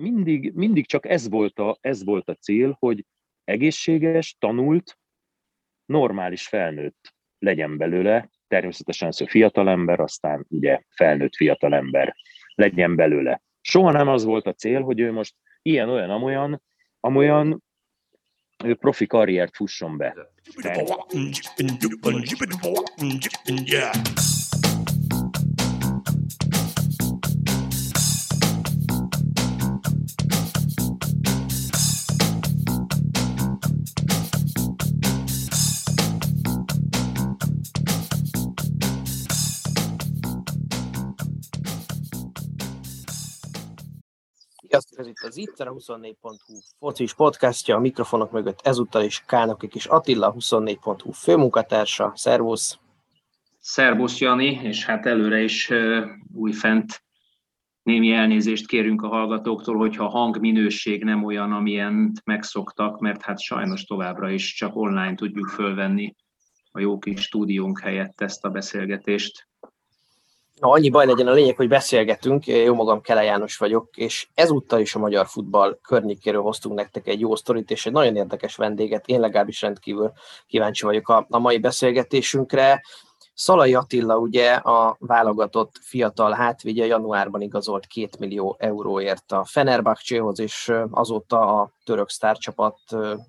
mindig, mindig csak ez volt, a, ez volt a cél, hogy egészséges, tanult, normális felnőtt legyen belőle, természetesen szó fiatalember, aztán ugye felnőtt fiatalember legyen belőle. Soha nem az volt a cél, hogy ő most ilyen, olyan, amolyan, amolyan profi karriert fusson be. Sziasztok, itt az Itter, a 24.hu focis podcastja, a mikrofonok mögött ezúttal is Kálnoki és Attila, 24.hu főmunkatársa. Szervusz! Szervusz, Jani, és hát előre is újfent némi elnézést kérünk a hallgatóktól, hogyha a hangminőség nem olyan, amilyen megszoktak, mert hát sajnos továbbra is csak online tudjuk fölvenni a jó kis stúdiónk helyett ezt a beszélgetést. Na, annyi baj legyen a lényeg, hogy beszélgetünk, jó magam Kele János vagyok, és ezúttal is a magyar futball környékéről hoztunk nektek egy jó sztorit, és egy nagyon érdekes vendéget, én legalábbis rendkívül kíváncsi vagyok a, a mai beszélgetésünkre. Szalai Attila ugye a válogatott fiatal hátvigye januárban igazolt 2 millió euróért a Fenerbahcséhoz, és azóta a török sztárcsapat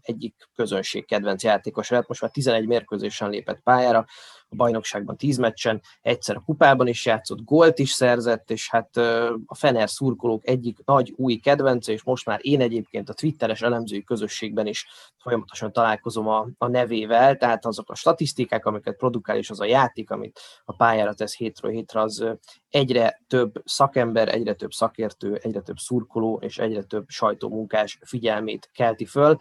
egyik közönség kedvenc játékos lett. Most már 11 mérkőzésen lépett pályára, a bajnokságban 10 meccsen, egyszer a kupában is játszott, gólt is szerzett, és hát a Fener szurkolók egyik nagy új kedvence, és most már én egyébként a twitteres elemzői közösségben is folyamatosan találkozom a, a nevével, tehát azok a statisztikák, amiket produkál, és az a játék, amit a pályára tesz hétről hétre, az egyre több szakember, egyre több szakértő, egyre több szurkoló, és egyre több sajtómunkás figyelmét kelti föl.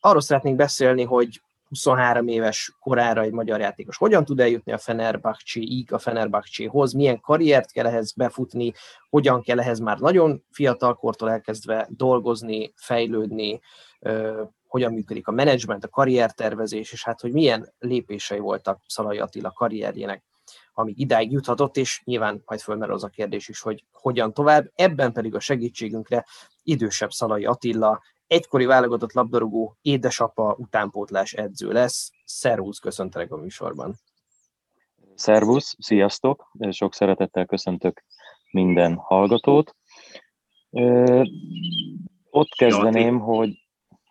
Arról szeretnénk beszélni, hogy 23 éves korára egy magyar játékos hogyan tud eljutni a Fenerbahce-ig, a Fenerbahce-hoz, milyen karriert kell ehhez befutni, hogyan kell ehhez már nagyon fiatal kortól elkezdve dolgozni, fejlődni, hogyan működik a menedzsment, a karriertervezés, és hát hogy milyen lépései voltak Szalai Attila karrierjének, amíg idáig juthatott, és nyilván majd fölmerül az a kérdés is, hogy hogyan tovább. Ebben pedig a segítségünkre idősebb Szalai Attila, egykori válogatott labdarúgó édesapa utánpótlás edző lesz. Szervusz, köszöntelek a műsorban. Szervusz, sziasztok, sok szeretettel köszöntök minden hallgatót. Ö, ott kezdeném, hogy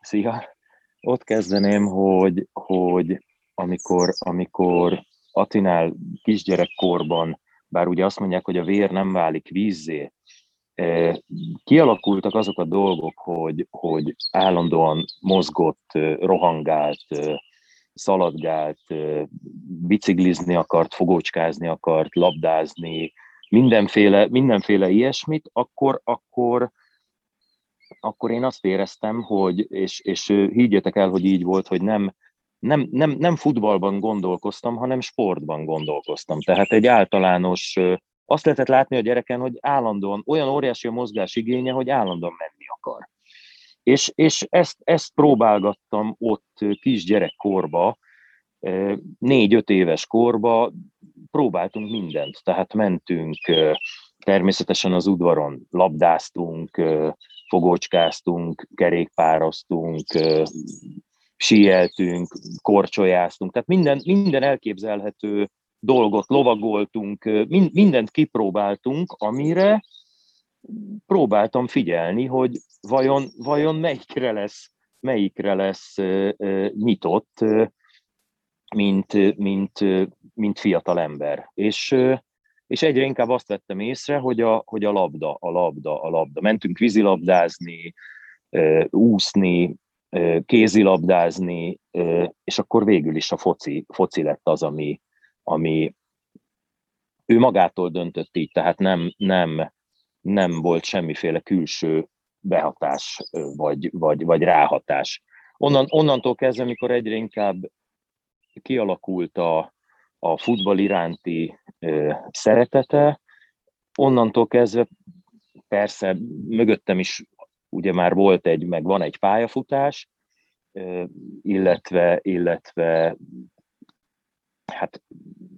szia, ott kezdeném, hogy, hogy amikor, amikor Atinál kisgyerekkorban, bár ugye azt mondják, hogy a vér nem válik vízzé, kialakultak azok a dolgok, hogy, hogy állandóan mozgott, rohangált, szaladgált, biciklizni akart, fogócskázni akart, labdázni, mindenféle, mindenféle ilyesmit, akkor, akkor, akkor én azt éreztem, hogy, és, és higgyetek el, hogy így volt, hogy nem, nem, nem, nem futballban gondolkoztam, hanem sportban gondolkoztam. Tehát egy általános azt lehetett látni a gyereken, hogy állandóan olyan óriási a mozgás igénye, hogy állandóan menni akar. És, és ezt, ezt próbálgattam ott kisgyerekkorba, négy-öt éves korba próbáltunk mindent, tehát mentünk, természetesen az udvaron labdáztunk, fogócskáztunk, kerékpároztunk, síeltünk, korcsolyáztunk, tehát minden, minden elképzelhető dolgot lovagoltunk, mindent kipróbáltunk, amire próbáltam figyelni, hogy vajon, vajon melyikre lesz, melyikre lesz nyitott, mint, mint, mint fiatal ember. És, és egyre inkább azt vettem észre, hogy a, hogy a labda, a labda, a labda. Mentünk vízilabdázni, úszni, kézilabdázni, és akkor végül is a foci, foci lett az, ami, ami ő magától döntött így, tehát nem, nem, nem volt semmiféle külső behatás vagy, vagy, vagy ráhatás. Onnan, onnantól kezdve, amikor egyre inkább kialakult a, a futball iránti ö, szeretete, onnantól kezdve persze mögöttem is ugye már volt egy, meg van egy pályafutás, illetve, illetve hát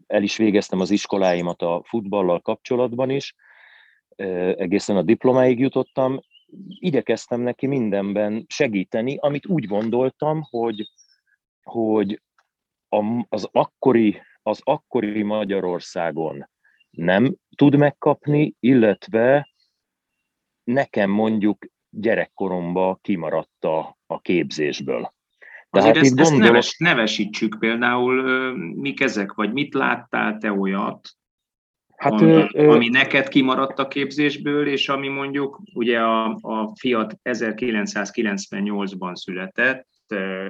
el is végeztem az iskoláimat a futballal kapcsolatban is, egészen a diplomáig jutottam, igyekeztem neki mindenben segíteni, amit úgy gondoltam, hogy, hogy az akkori, az akkori Magyarországon nem tud megkapni, illetve nekem mondjuk gyerekkoromban kimaradt a, a képzésből. Tehát Azért ezt, gondolok... ezt neves, nevesítsük például, mik ezek, vagy mit láttál te olyat, hát, ami, ö, ami neked kimaradt a képzésből, és ami mondjuk ugye a, a Fiat 1998-ban született,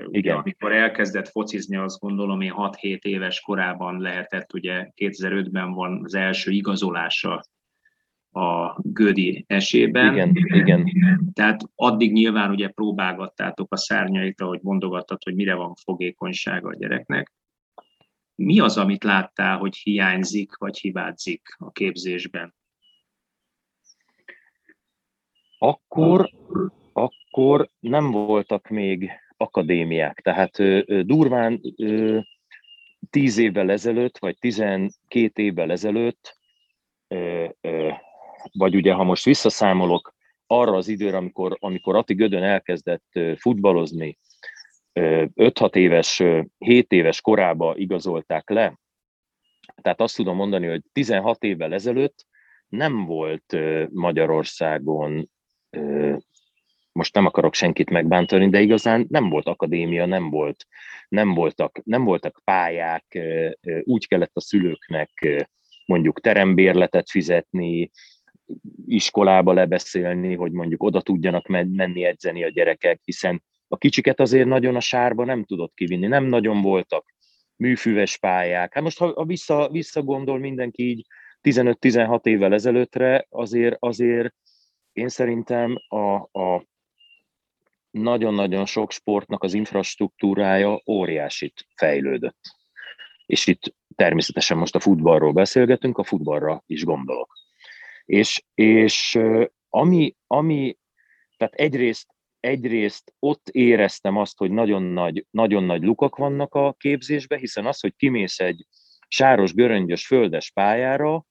igen. amikor elkezdett focizni, azt gondolom én 6-7 éves korában lehetett, ugye 2005-ben van az első igazolása a Gödi esében. Igen, igen. Tehát addig nyilván ugye próbálgattátok a szárnyait, ahogy mondogattad, hogy mire van fogékonysága a gyereknek. Mi az, amit láttál, hogy hiányzik, vagy hibázik a képzésben? Akkor, akkor nem voltak még akadémiák. Tehát durván tíz évvel ezelőtt, vagy tizenkét évvel ezelőtt, vagy ugye ha most visszaszámolok arra az időre, amikor, amikor Ati Gödön elkezdett futballozni, 5-6 éves, 7 éves korába igazolták le, tehát azt tudom mondani, hogy 16 évvel ezelőtt nem volt Magyarországon most nem akarok senkit megbántani, de igazán nem volt akadémia, nem, volt, nem, voltak, nem voltak pályák, úgy kellett a szülőknek mondjuk terembérletet fizetni, iskolába lebeszélni, hogy mondjuk oda tudjanak menni edzeni a gyerekek, hiszen a kicsiket azért nagyon a sárba nem tudott kivinni, nem nagyon voltak műfüves pályák. Hát most, ha vissza, visszagondol mindenki így 15-16 évvel ezelőttre, azért, azért én szerintem a, a nagyon-nagyon sok sportnak az infrastruktúrája óriásit fejlődött. És itt természetesen most a futballról beszélgetünk, a futballra is gondolok. És, és ami, ami, tehát egyrészt, egyrészt ott éreztem azt, hogy nagyon nagy, nagyon nagy lukak vannak a képzésbe, hiszen az, hogy kimész egy sáros, göröngyös, földes pályára,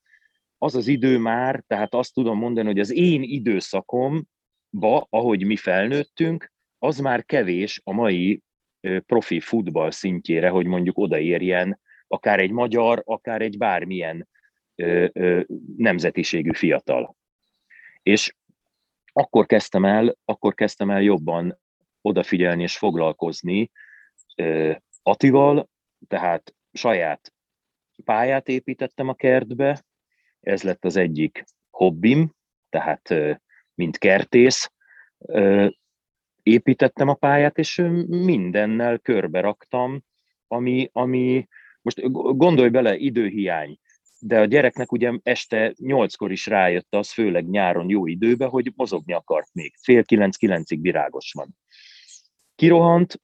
az az idő már, tehát azt tudom mondani, hogy az én időszakomba, ahogy mi felnőttünk, az már kevés a mai profi futball szintjére, hogy mondjuk odaérjen akár egy magyar, akár egy bármilyen nemzetiségű fiatal. És akkor kezdtem el, akkor kezdtem el jobban odafigyelni és foglalkozni Atival, tehát saját pályát építettem a kertbe, ez lett az egyik hobbim, tehát mint kertész, építettem a pályát, és mindennel körbe raktam, ami, ami most gondolj bele, időhiány, de a gyereknek ugye este nyolckor is rájött az, főleg nyáron jó időbe, hogy mozogni akart még. Fél kilenc-kilencig virágos van. Kirohant,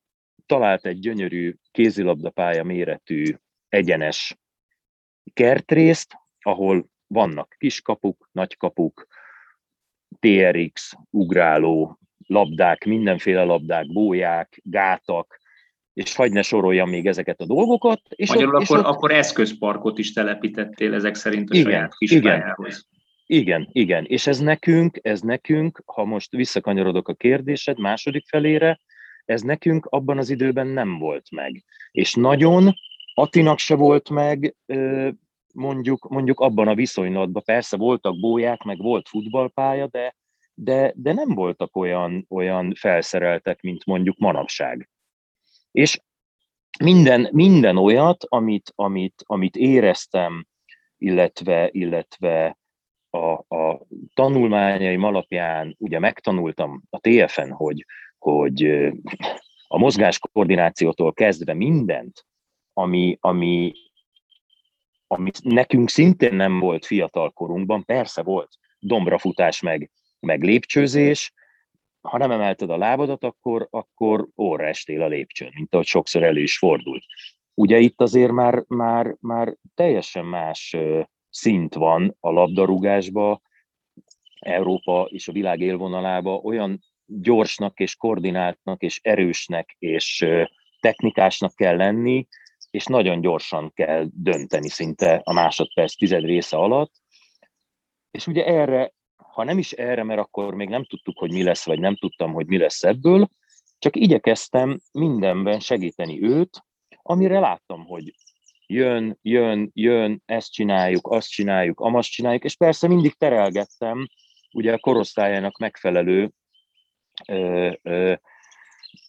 talált egy gyönyörű kézilabdapálya méretű egyenes kertrészt, ahol vannak kiskapuk, nagykapuk, TRX, ugráló, labdák, mindenféle labdák, bóják, gátak, és hagyj ne soroljam még ezeket a dolgokat. És Magyarul ott, akkor, és ott... akkor eszközparkot is telepítettél ezek szerint a igen, saját kis igen. Igen, igen, és ez nekünk, ez nekünk, ha most visszakanyarodok a kérdésed második felére, ez nekünk abban az időben nem volt meg. És nagyon, Atinak se volt meg, mondjuk, mondjuk abban a viszonylatban. Persze voltak bóják, meg volt futballpálya, de, de, de nem voltak olyan, olyan felszereltek, mint mondjuk manapság. És minden, minden olyat, amit, amit, amit éreztem, illetve, illetve a, a tanulmányaim alapján ugye megtanultam a TFN, hogy, hogy a mozgáskoordinációtól kezdve mindent, ami, ami, ami nekünk szintén nem volt fiatal korunkban, persze volt dombrafutás meg, meg lépcsőzés, ha nem emelted a lábadat, akkor, akkor óra estél a lépcsőn, mint ahogy sokszor elő is fordult. Ugye itt azért már, már, már teljesen más szint van a labdarúgásba, Európa és a világ élvonalába olyan gyorsnak és koordináltnak és erősnek és technikásnak kell lenni, és nagyon gyorsan kell dönteni szinte a másodperc tized része alatt. És ugye erre ha nem is erre, mert akkor még nem tudtuk, hogy mi lesz, vagy nem tudtam, hogy mi lesz ebből, csak igyekeztem mindenben segíteni őt, amire láttam, hogy jön, jön, jön, ezt csináljuk, azt csináljuk, amazt csináljuk, és persze mindig terelgettem, ugye a korosztályának megfelelő, ö, ö,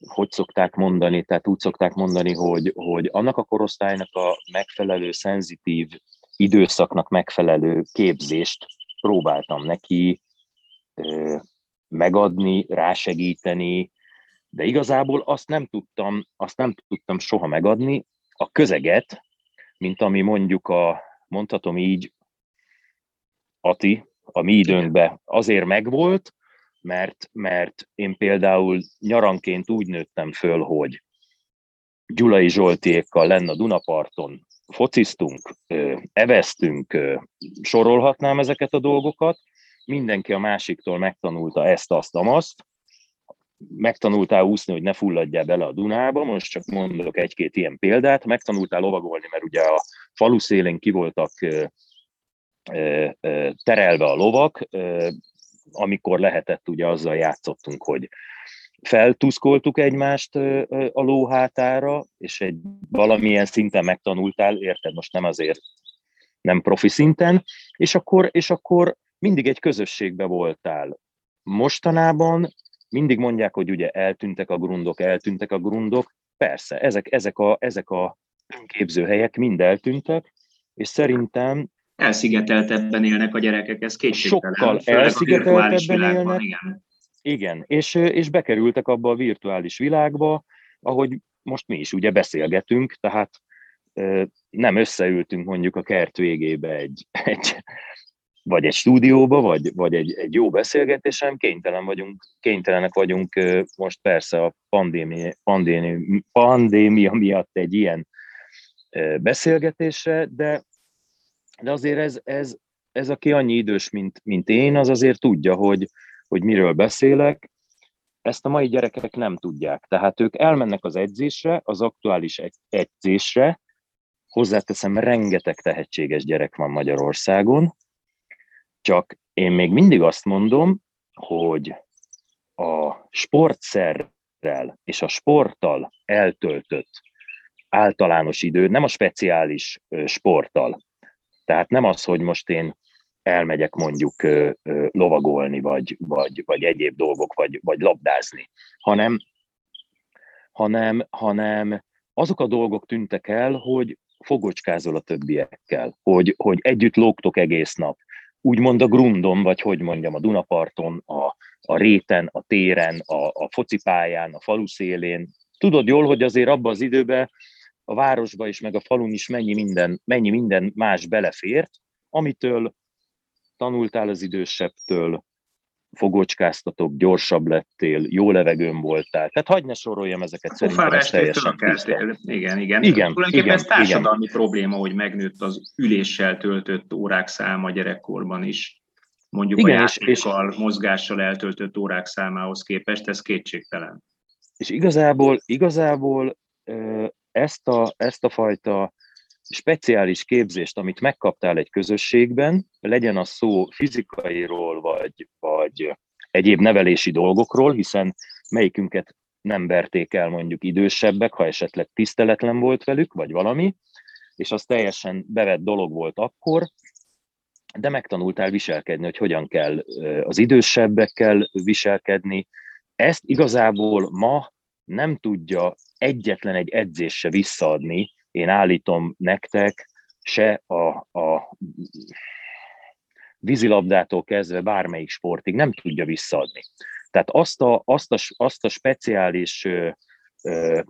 hogy szokták mondani, tehát úgy szokták mondani, hogy, hogy annak a korosztálynak a megfelelő, szenzitív időszaknak megfelelő képzést próbáltam neki ö, megadni, rásegíteni, de igazából azt nem tudtam, azt nem tudtam soha megadni, a közeget, mint ami mondjuk a, mondhatom így, Ati, a mi időnkben azért megvolt, mert, mert én például nyaranként úgy nőttem föl, hogy Gyulai Zsoltiékkal lenne a Dunaparton, fociztunk, eveztünk, sorolhatnám ezeket a dolgokat, mindenki a másiktól megtanulta ezt, azt, azt, megtanultál úszni, hogy ne fulladjál bele a Dunába, most csak mondok egy-két ilyen példát, megtanultál lovagolni, mert ugye a falu szélén ki voltak terelve a lovak, amikor lehetett, ugye azzal játszottunk, hogy feltuszkoltuk egymást a lóhátára, és egy valamilyen szinten megtanultál, érted, most nem azért, nem profi szinten, és akkor, és akkor mindig egy közösségbe voltál. Mostanában mindig mondják, hogy ugye eltűntek a grundok, eltűntek a grundok. Persze, ezek, ezek a, ezek a képzőhelyek mind eltűntek, és szerintem elszigeteltebben élnek a gyerekek, ez kétségtelen. Sokkal elszigeteltebben élnek. Igen. Igen, és, és bekerültek abba a virtuális világba, ahogy most mi is ugye beszélgetünk, tehát nem összeültünk mondjuk a kert végébe egy, egy vagy egy stúdióba, vagy, vagy egy, egy jó beszélgetésen, kénytelen vagyunk, kénytelenek vagyunk most persze a pandémia, pandémia, pandémia miatt egy ilyen beszélgetésre, de de azért ez, ez, ez aki annyi idős, mint, mint én, az azért tudja, hogy, hogy miről beszélek. Ezt a mai gyerekek nem tudják. Tehát ők elmennek az edzésre, az aktuális edzésre, hozzáteszem, rengeteg tehetséges gyerek van Magyarországon, csak én még mindig azt mondom, hogy a sportszerrel és a sporttal eltöltött általános idő, nem a speciális sporttal, tehát nem az, hogy most én elmegyek mondjuk lovagolni, vagy, vagy, vagy egyéb dolgok, vagy, vagy labdázni, hanem, hanem, hanem azok a dolgok tűntek el, hogy fogocskázol a többiekkel, hogy, hogy együtt lógtok egész nap, úgymond a grundon, vagy hogy mondjam, a Dunaparton, a, a réten, a téren, a, a focipályán, a falu szélén. Tudod jól, hogy azért abban az időben a városba is, meg a falun is mennyi minden, mennyi minden más belefért, amitől tanultál az idősebbtől, fogocskáztatok, gyorsabb lettél, jó levegőn voltál. Tehát hagyd ne soroljam ezeket szerintem ez teljesen Igen, igen. igen Tulajdonképpen ez társadalmi igen. probléma, hogy megnőtt az üléssel töltött órák száma gyerekkorban is. Mondjuk igen, a játékkal, és, mozgással eltöltött órák számához képest, ez kétségtelen. És igazából, igazából ezt a, ezt a fajta speciális képzést, amit megkaptál egy közösségben, legyen az szó fizikairól, vagy, vagy egyéb nevelési dolgokról, hiszen melyikünket nem verték el mondjuk idősebbek, ha esetleg tiszteletlen volt velük, vagy valami, és az teljesen bevett dolog volt akkor, de megtanultál viselkedni, hogy hogyan kell az idősebbekkel viselkedni. Ezt igazából ma nem tudja egyetlen egy edzés se visszaadni, én állítom nektek, se a, a vízilabdától kezdve bármelyik sportig nem tudja visszaadni. Tehát azt a, azt a, azt a speciális ö, ö,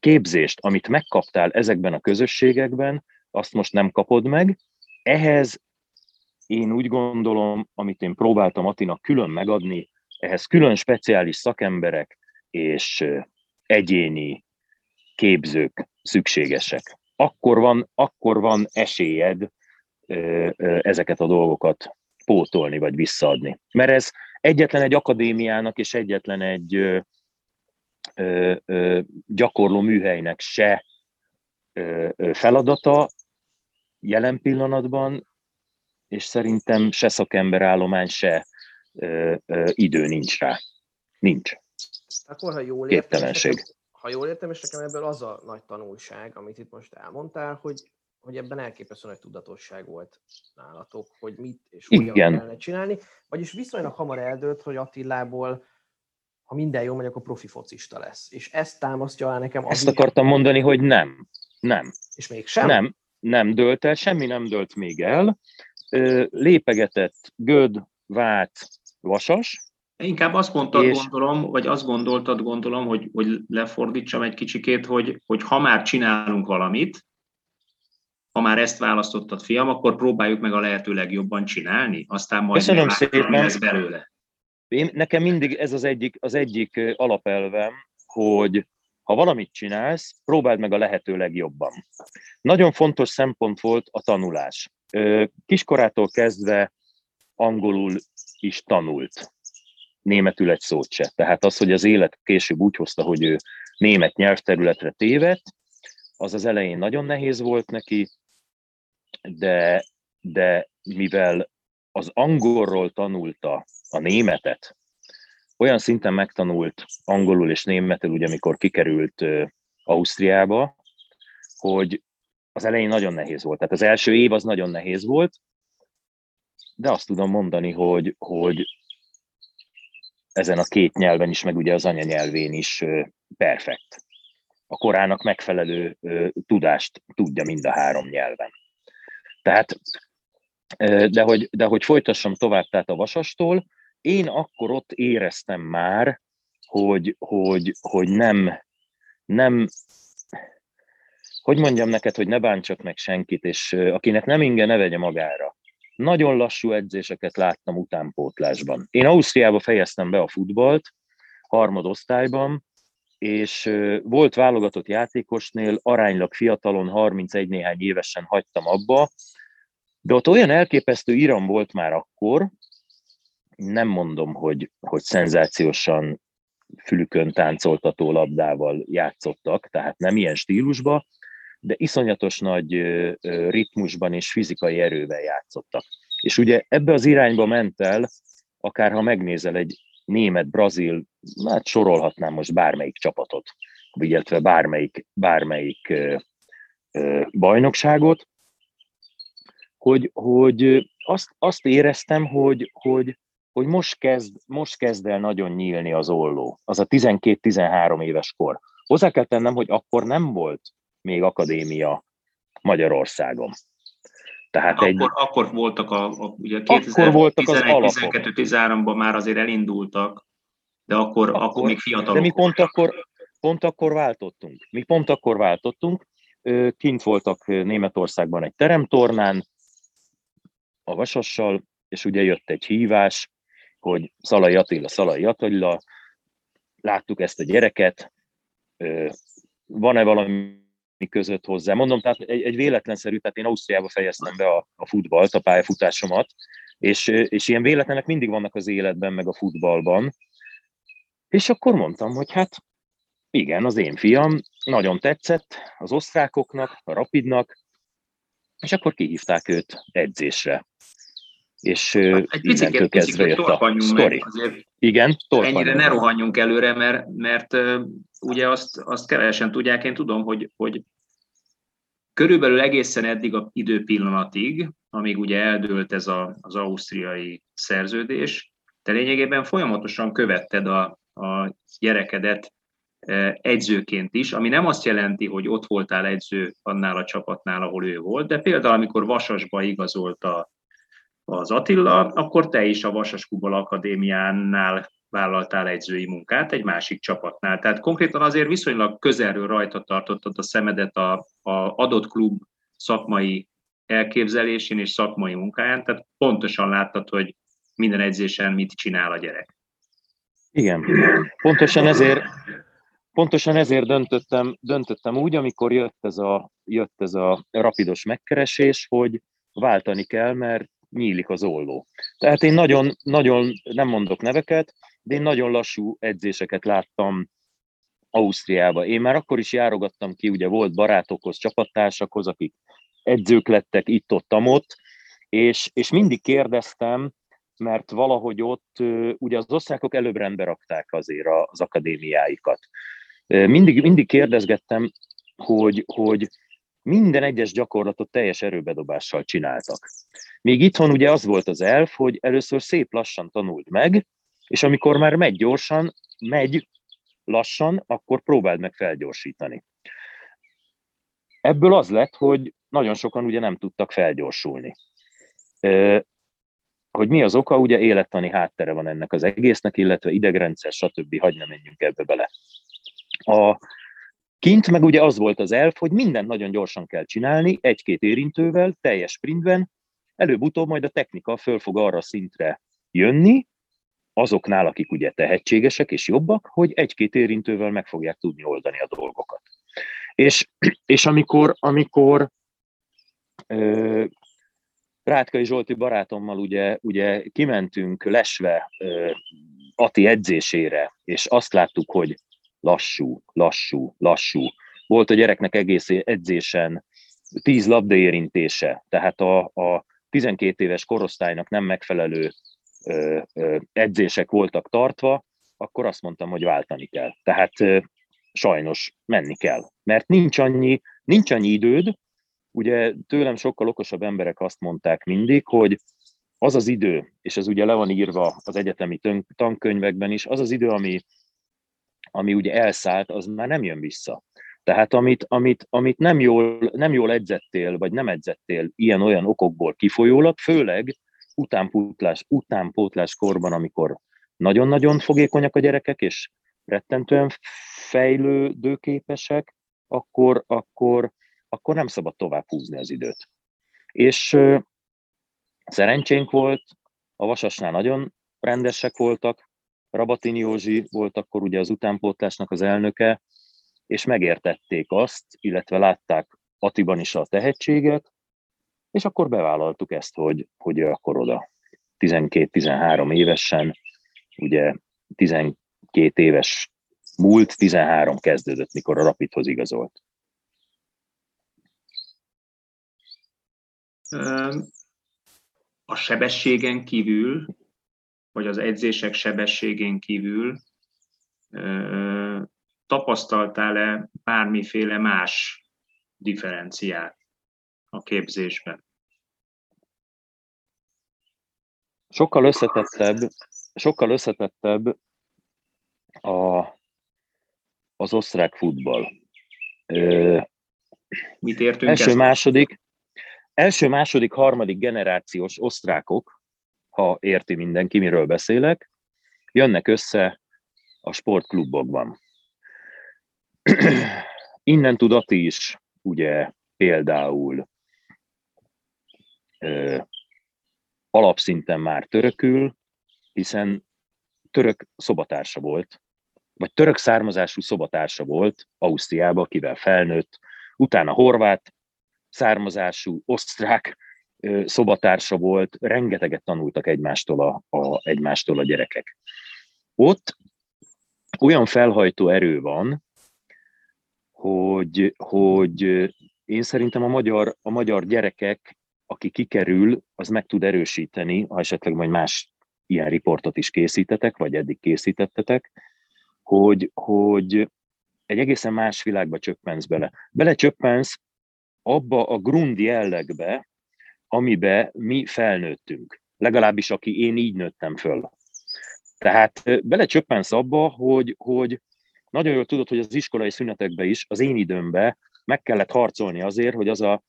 képzést, amit megkaptál ezekben a közösségekben, azt most nem kapod meg. Ehhez én úgy gondolom, amit én próbáltam Atinak külön megadni, ehhez külön speciális szakemberek és egyéni képzők szükségesek. Akkor van, akkor van esélyed ezeket a dolgokat pótolni vagy visszaadni. Mert ez egyetlen egy akadémiának és egyetlen egy gyakorló műhelynek se feladata jelen pillanatban, és szerintem se szakemberállomány, se ö, ö, idő nincs rá. Nincs. Akkor, ha jól értem, ha jól értem, és nekem ebből az a nagy tanulság, amit itt most elmondtál, hogy, hogy ebben elképesztő nagy tudatosság volt nálatok, hogy mit és hogyan Igen. kellene csinálni. Vagyis viszonylag hamar eldőlt, hogy Attilából ha minden jó megy, akkor profi focista lesz. És ezt támasztja el nekem. Ezt akartam mondani, hogy nem. Nem. És mégsem? Nem, nem dölt el, semmi nem dölt még el. Lépegetett Göd, Vát, Vasas. Inkább azt mondtad, és... gondolom, vagy azt gondoltad, gondolom, hogy, hogy lefordítsam egy kicsikét, hogy, hogy ha már csinálunk valamit, ha már ezt választottad, fiam, akkor próbáljuk meg a lehető legjobban csinálni, aztán majd Köszönöm szépen. lesz belőle. Én, nekem mindig ez az egyik, az egyik alapelvem, hogy ha valamit csinálsz, próbáld meg a lehető legjobban. Nagyon fontos szempont volt a tanulás. Kiskorától kezdve angolul is tanult. Németül egy szót se. Tehát az, hogy az élet később úgy hozta, hogy ő német nyelvterületre tévedt, az az elején nagyon nehéz volt neki, de, de mivel az angolról tanulta a németet, olyan szinten megtanult angolul és németül, ugye amikor kikerült Ausztriába, hogy az elején nagyon nehéz volt. Tehát az első év az nagyon nehéz volt, de azt tudom mondani, hogy, hogy ezen a két nyelven is, meg ugye az anyanyelvén is perfekt. A korának megfelelő tudást tudja mind a három nyelven. Tehát, de hogy, de hogy folytassam tovább, tehát a vasastól, én akkor ott éreztem már, hogy, hogy, hogy nem, nem, hogy mondjam neked, hogy ne bántsak meg senkit, és akinek nem inge, ne vegye magára. Nagyon lassú edzéseket láttam utánpótlásban. Én Ausztriába fejeztem be a futballt, harmadosztályban, és volt válogatott játékosnél, aránylag fiatalon, 31 néhány évesen hagytam abba, de ott olyan elképesztő iram volt már akkor, nem mondom, hogy, hogy szenzációsan fülükön táncoltató labdával játszottak, tehát nem ilyen stílusba, de iszonyatos nagy ritmusban és fizikai erővel játszottak. És ugye ebbe az irányba ment el, akár ha megnézel egy német, brazil, hát sorolhatnám most bármelyik csapatot, illetve bármelyik, bármelyik bajnokságot, hogy, hogy azt, azt éreztem, hogy, hogy hogy most kezd, most kezd el nagyon nyílni az olló, az a 12-13 éves kor. Hozzá kell tennem, hogy akkor nem volt még akadémia Magyarországon. Tehát akkor, egy, akkor voltak a, a ugye 2011-12-13-ban már azért elindultak, de akkor, akkor, akkor még fiatalok De mi pont akkor, pont akkor váltottunk. Mi pont akkor váltottunk. Kint voltak Németországban egy teremtornán, a Vasassal, és ugye jött egy hívás, hogy Szalai Attila, Szalai Attila, láttuk ezt a gyereket, van-e valami között hozzá. Mondom, tehát egy, egy véletlenszerű, tehát én Ausztriába fejeztem be a, a futballt, a pályafutásomat, és, és ilyen véletlenek mindig vannak az életben, meg a futballban. És akkor mondtam, hogy hát igen, az én fiam nagyon tetszett az osztrákoknak, a rapidnak, és akkor kihívták őt edzésre és hát egy picit, kezdve jött a sztori. Igen, Ennyire ne rohanjunk előre, mert, mert ugye azt, azt kevesen tudják, én tudom, hogy, hogy körülbelül egészen eddig a időpillanatig, amíg ugye eldőlt ez a, az ausztriai szerződés, te lényegében folyamatosan követted a, a gyerekedet edzőként is, ami nem azt jelenti, hogy ott voltál edző annál a csapatnál, ahol ő volt, de például amikor Vasasba igazolt a, az Attila, akkor te is a Vasas Kubal Akadémiánál vállaltál egyzői munkát egy másik csapatnál. Tehát konkrétan azért viszonylag közelről rajta tartottad a szemedet a, a adott klub szakmai elképzelésén és szakmai munkáján, tehát pontosan láttad, hogy minden edzésen mit csinál a gyerek. Igen, pontosan ezért, pontosan ezért döntöttem, döntöttem úgy, amikor jött ez, a, jött ez a rapidos megkeresés, hogy váltani kell, mert nyílik az olló. Tehát én nagyon, nagyon, nem mondok neveket, de én nagyon lassú edzéseket láttam Ausztriába. Én már akkor is járogattam ki, ugye volt barátokhoz, csapattársakhoz, akik edzők lettek itt-ott, ott, és, és mindig kérdeztem, mert valahogy ott ugye az osztrákok előbb rendbe rakták azért az akadémiáikat. Mindig, mindig kérdezgettem, hogy, hogy minden egyes gyakorlatot teljes erőbedobással csináltak. Még itthon ugye az volt az elf, hogy először szép lassan tanult meg, és amikor már megy gyorsan, megy lassan, akkor próbáld meg felgyorsítani. Ebből az lett, hogy nagyon sokan ugye nem tudtak felgyorsulni. Hogy mi az oka, ugye élettani háttere van ennek az egésznek, illetve idegrendszer, stb. Hagy nem menjünk ebbe bele. A kint meg ugye az volt az elf, hogy mindent nagyon gyorsan kell csinálni, egy-két érintővel, teljes sprintben, előbb-utóbb majd a technika föl fog arra szintre jönni, azoknál, akik ugye tehetségesek és jobbak, hogy egy-két érintővel meg fogják tudni oldani a dolgokat. És, és amikor, amikor ö, Rátkai Zsolti barátommal ugye, ugye kimentünk lesve ö, Ati edzésére, és azt láttuk, hogy lassú, lassú, lassú. Volt a gyereknek egész edzésen tíz labda érintése, tehát a, a 12 éves korosztálynak nem megfelelő edzések voltak tartva, akkor azt mondtam, hogy váltani kell. Tehát sajnos menni kell. Mert nincs annyi, nincs annyi időd, ugye tőlem sokkal okosabb emberek azt mondták mindig, hogy az az idő, és ez ugye le van írva az egyetemi tankönyvekben is, az az idő, ami, ami ugye elszállt, az már nem jön vissza. Tehát amit, amit, amit nem, jól, nem jól edzettél, vagy nem edzettél ilyen-olyan okokból kifolyólag, főleg utánpótlás, utánpótlás korban, amikor nagyon-nagyon fogékonyak a gyerekek, és rettentően fejlődőképesek, akkor, akkor, akkor nem szabad tovább húzni az időt. És szerencsénk volt, a Vasasnál nagyon rendesek voltak, Rabatini Józsi volt akkor ugye az utánpótlásnak az elnöke, és megértették azt, illetve látták Atiban is a tehetséget, és akkor bevállaltuk ezt, hogy, hogy ő akkor oda 12-13 évesen, ugye 12 éves múlt, 13 kezdődött, mikor a Rapidhoz igazolt. A sebességen kívül, vagy az edzések sebességén kívül tapasztaltál-e bármiféle más differenciát a képzésben? Sokkal összetettebb, sokkal összetettebb a, az osztrák futball. Mit értünk első, ezt? második, első, második, harmadik generációs osztrákok, ha érti mindenki, miről beszélek, jönnek össze a sportklubokban. Innen tud Ati is, ugye például ö, alapszinten már törökül, hiszen török szobatársa volt, vagy török származású szobatársa volt Ausztriába, akivel felnőtt, utána horvát származású osztrák szobatársa volt, rengeteget tanultak egymástól a, a, egymástól a gyerekek. Ott olyan felhajtó erő van, hogy, hogy én szerintem a magyar, a magyar gyerekek, aki kikerül, az meg tud erősíteni, ha esetleg majd más ilyen riportot is készítetek, vagy eddig készítettetek, hogy, hogy egy egészen más világba csöppensz bele. Belecsöppensz abba a grund jellegbe, amibe mi felnőttünk. Legalábbis aki én így nőttem föl. Tehát belecsöppensz abba, hogy, hogy nagyon jól tudod, hogy az iskolai szünetekben is, az én időmben meg kellett harcolni azért, hogy az a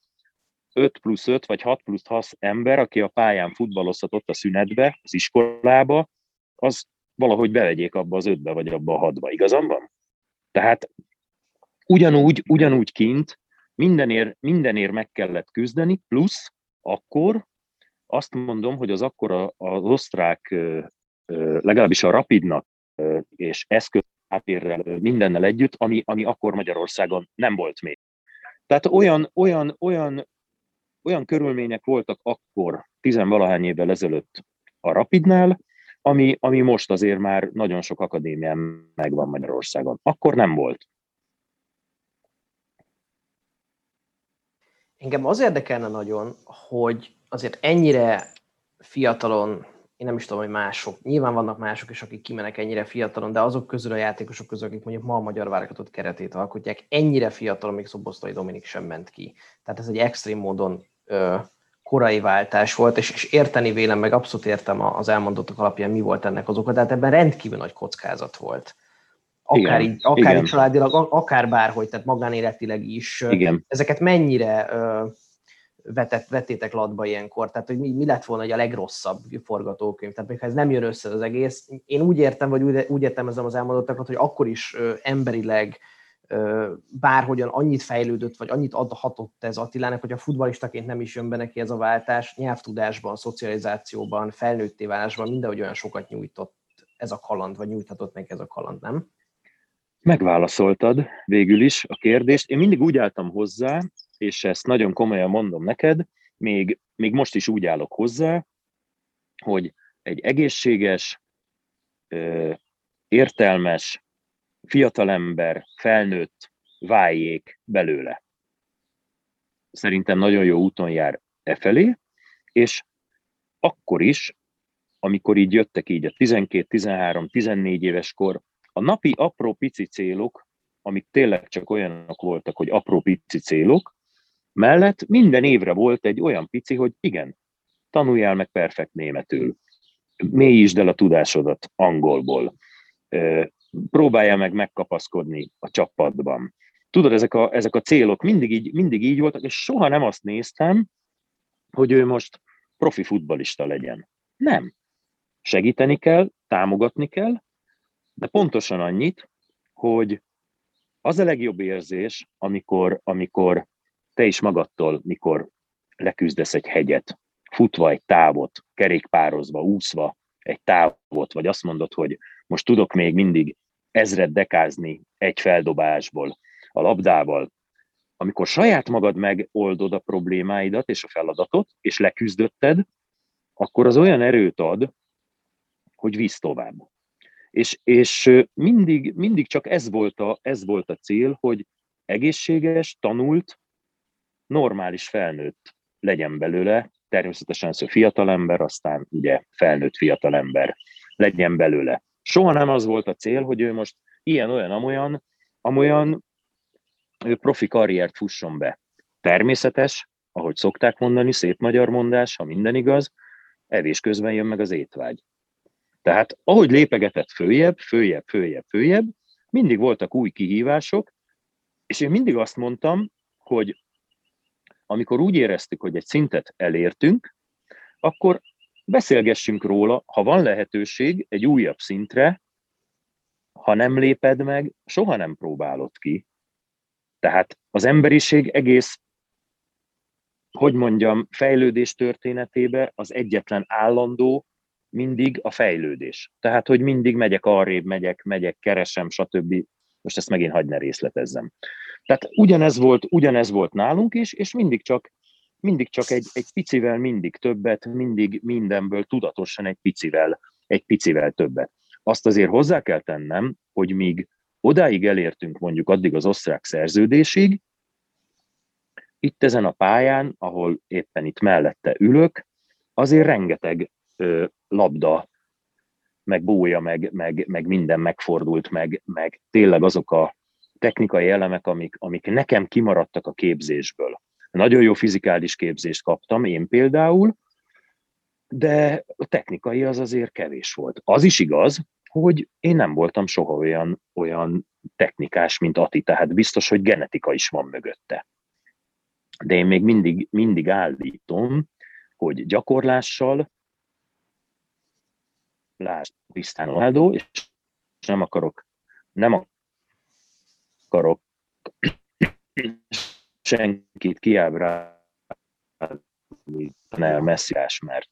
5 plusz 5 vagy 6 plusz 6 ember, aki a pályán futballozhatott a szünetbe, az iskolába, az valahogy bevegyék abba az ötbe vagy abba a hatba. Igazam van? Tehát ugyanúgy, ugyanúgy kint mindenért, mindenért meg kellett küzdeni, plusz akkor azt mondom, hogy az akkor az osztrák, legalábbis a Rapidnak és eszköz háttérrel, mindennel együtt, ami, ami akkor Magyarországon nem volt még. Tehát olyan, olyan, olyan, olyan körülmények voltak akkor, tizenvalahány évvel ezelőtt a Rapidnál, ami, ami most azért már nagyon sok akadémián megvan Magyarországon. Akkor nem volt. Engem az érdekelne nagyon, hogy azért ennyire fiatalon én nem is tudom, hogy mások. Nyilván vannak mások is, akik kimenek ennyire fiatalon, de azok közül a játékosok közül, akik mondjuk ma a magyar válogatott keretét alkotják, ennyire fiatalon még Szoboszlai Dominik sem ment ki. Tehát ez egy extrém módon korai váltás volt, és, és érteni vélem, meg abszolút értem az elmondottak alapján, mi volt ennek az oka, tehát ebben rendkívül nagy kockázat volt. Akár, igen, így, akár igen. így családilag, akár bárhogy, tehát magánéletileg is. Igen. Ezeket mennyire vetett, vettétek latba ilyenkor? Tehát, hogy mi, mi lett volna egy a legrosszabb forgatókönyv? Tehát, még ha ez nem jön össze az egész, én úgy értem, vagy úgy, úgy értelmezem az elmondottakat, hogy akkor is ö, emberileg bárhogyan annyit fejlődött, vagy annyit adhatott ez Attilának, hogy a futbalistaként nem is jön be neki ez a váltás, nyelvtudásban, szocializációban, felnőtté válásban mindenhogy olyan sokat nyújtott ez a kaland, vagy nyújthatott meg ez a kaland, nem? Megválaszoltad végül is a kérdést. Én mindig úgy álltam hozzá, és ezt nagyon komolyan mondom neked, még, még most is úgy állok hozzá, hogy egy egészséges, értelmes, fiatalember, felnőtt váljék belőle. Szerintem nagyon jó úton jár e felé, és akkor is, amikor így jöttek így a 12, 13, 14 éves kor, a napi apró pici célok, amik tényleg csak olyanok voltak, hogy apró pici célok, mellett minden évre volt egy olyan pici, hogy igen, tanuljál meg perfekt németül, mélyítsd el a tudásodat angolból, próbálja meg megkapaszkodni a csapatban. Tudod, ezek a, ezek a célok mindig így, mindig így voltak, és soha nem azt néztem, hogy ő most profi futbalista legyen. Nem. Segíteni kell, támogatni kell, de pontosan annyit, hogy az a legjobb érzés, amikor, amikor te is magadtól, mikor leküzdesz egy hegyet, futva egy távot, kerékpározva, úszva egy távot, vagy azt mondod, hogy most tudok még mindig ezret dekázni egy feldobásból, a labdával, amikor saját magad megoldod a problémáidat és a feladatot, és leküzdötted, akkor az olyan erőt ad, hogy visz tovább. És, és mindig, mindig csak ez volt, a, ez volt a cél, hogy egészséges, tanult, normális felnőtt legyen belőle, természetesen szó fiatalember, aztán ugye felnőtt fiatalember legyen belőle. Soha nem az volt a cél, hogy ő most ilyen-olyan, amolyan, amolyan ő profi karriert fusson be. Természetes, ahogy szokták mondani, szép magyar mondás, ha minden igaz, evés közben jön meg az étvágy. Tehát ahogy lépegetett följebb, följebb, följebb, följebb, mindig voltak új kihívások, és én mindig azt mondtam, hogy amikor úgy éreztük, hogy egy szintet elértünk, akkor beszélgessünk róla, ha van lehetőség egy újabb szintre, ha nem léped meg, soha nem próbálod ki. Tehát az emberiség egész, hogy mondjam, fejlődés történetébe az egyetlen állandó mindig a fejlődés. Tehát, hogy mindig megyek arrébb, megyek, megyek, keresem, stb. Most ezt megint hagyd ne részletezzem. Tehát ugyanez volt, ugyanez volt nálunk is, és mindig csak, mindig csak egy, egy picivel mindig többet, mindig mindenből tudatosan egy picivel, egy picivel többet. Azt azért hozzá kell tennem, hogy míg odáig elértünk mondjuk addig az osztrák szerződésig, itt ezen a pályán, ahol éppen itt mellette ülök, azért rengeteg ö, labda, meg bója, meg, meg, meg minden megfordult, meg, meg tényleg azok a technikai elemek, amik, amik nekem kimaradtak a képzésből. Nagyon jó fizikális képzést kaptam, én például, de a technikai az azért kevés volt. Az is igaz, hogy én nem voltam soha olyan, olyan technikás, mint Ati, tehát biztos, hogy genetika is van mögötte. De én még mindig, mindig állítom, hogy gyakorlással, lásd Cristiano Ronaldo, és nem akarok, nem akarok senkit kiábrálni el messziás, mert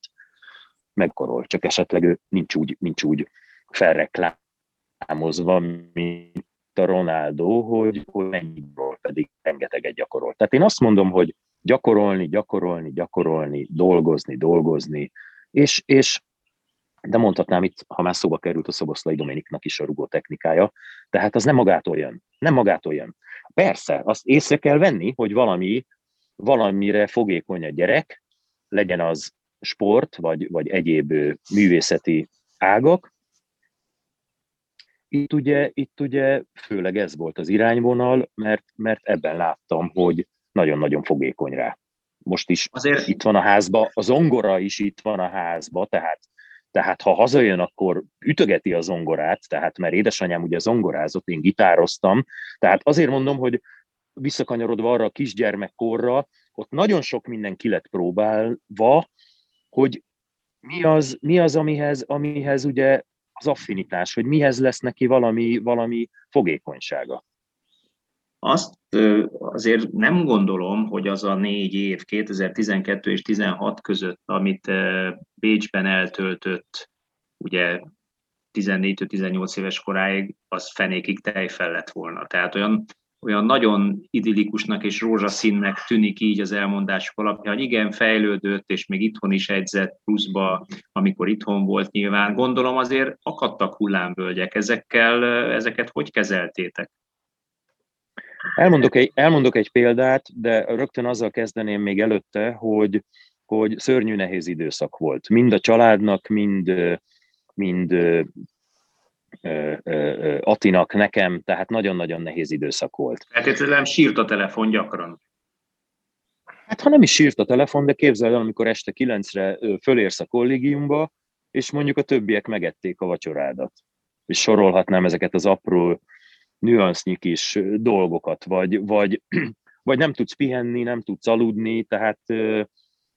megkorol, csak esetleg ő nincs úgy, nincs úgy felreklámozva, mint a Ronaldo, hogy, hogy mennyiből pedig rengeteget gyakorol. Tehát én azt mondom, hogy gyakorolni, gyakorolni, gyakorolni, dolgozni, dolgozni, és, és de mondhatnám itt, ha már szóba került a Szoboszlai Dominiknak is a rugó technikája, tehát az nem magától jön. Nem magától jön. Persze, azt észre kell venni, hogy valami, valamire fogékony a gyerek, legyen az sport, vagy, vagy egyéb művészeti ágak. Itt ugye, itt ugye főleg ez volt az irányvonal, mert, mert ebben láttam, hogy nagyon-nagyon fogékony rá. Most is Azért... itt van a házba, a zongora is itt van a házba, tehát tehát ha hazajön, akkor ütögeti a zongorát, tehát mert édesanyám ugye zongorázott, én gitároztam, tehát azért mondom, hogy visszakanyarodva arra a kisgyermekkorra, ott nagyon sok minden ki lett próbálva, hogy mi az, mi az amihez, amihez ugye az affinitás, hogy mihez lesz neki valami, valami fogékonysága. Azt azért nem gondolom, hogy az a négy év, 2012 és 16 között, amit Bécsben eltöltött, ugye 14-18 éves koráig, az fenékig tejfel lett volna. Tehát olyan, olyan nagyon idillikusnak és rózsaszínnek tűnik így az elmondások alapján, hogy igen, fejlődött, és még itthon is edzett pluszba, amikor itthon volt nyilván. Gondolom azért akadtak hullámvölgyek. Ezekkel, ezeket hogy kezeltétek? Elmondok egy, elmondok egy példát, de rögtön azzal kezdeném még előtte, hogy, hogy szörnyű nehéz időszak volt. Mind a családnak, mind, mind Atinak, nekem, tehát nagyon-nagyon nehéz időszak volt. nem sírt a telefon gyakran. Hát ha nem is sírt a telefon, de képzeld el, amikor este kilencre fölérsz a kollégiumba, és mondjuk a többiek megették a vacsorádat. És sorolhatnám ezeket az apró nüansznyi kis dolgokat, vagy, vagy, vagy nem tudsz pihenni, nem tudsz aludni, tehát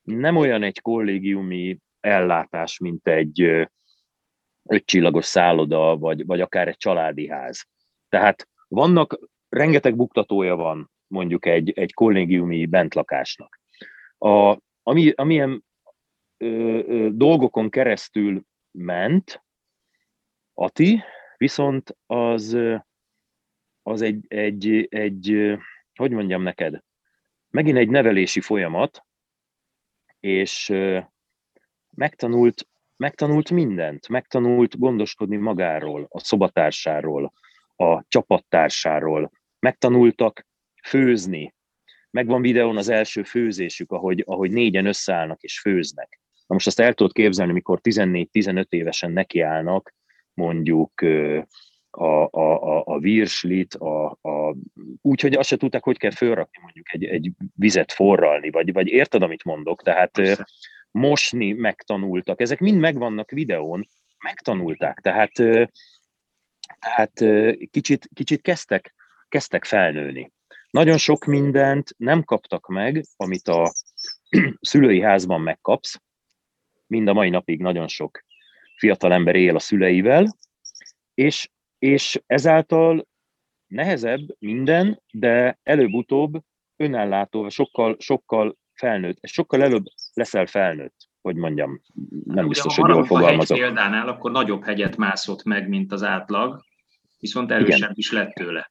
nem olyan egy kollégiumi ellátás, mint egy ötcsillagos szálloda, vagy, vagy akár egy családi ház. Tehát vannak, rengeteg buktatója van mondjuk egy, egy kollégiumi bentlakásnak. A, ami, amilyen ö, ö, dolgokon keresztül ment Ati, viszont az az egy, egy, egy, hogy mondjam neked, megint egy nevelési folyamat, és megtanult, megtanult mindent, megtanult gondoskodni magáról, a szobatársáról, a csapattársáról, megtanultak főzni, megvan videón az első főzésük, ahogy, ahogy négyen összeállnak és főznek. Na most azt el tudod képzelni, mikor 14-15 évesen nekiállnak mondjuk a, a, a, a virslit, a, a, úgy, hogy azt se tudták, hogy kell fölrakni mondjuk egy, egy vizet forralni, vagy, vagy érted, amit mondok? Tehát Persze. mosni megtanultak. Ezek mind megvannak videón, megtanulták. Tehát, tehát kicsit, kicsit kezdtek, kezdtek felnőni. Nagyon sok mindent nem kaptak meg, amit a szülői házban megkapsz. Mind a mai napig nagyon sok fiatal ember él a szüleivel, és és ezáltal nehezebb minden, de előbb-utóbb önellátó, sokkal, sokkal felnőtt, sokkal előbb leszel felnőtt, hogy mondjam, nem Ugye, biztos, hogy jól fogalmazok. Ha példánál, akkor nagyobb hegyet mászott meg, mint az átlag, viszont erősebb igen. is lett tőle.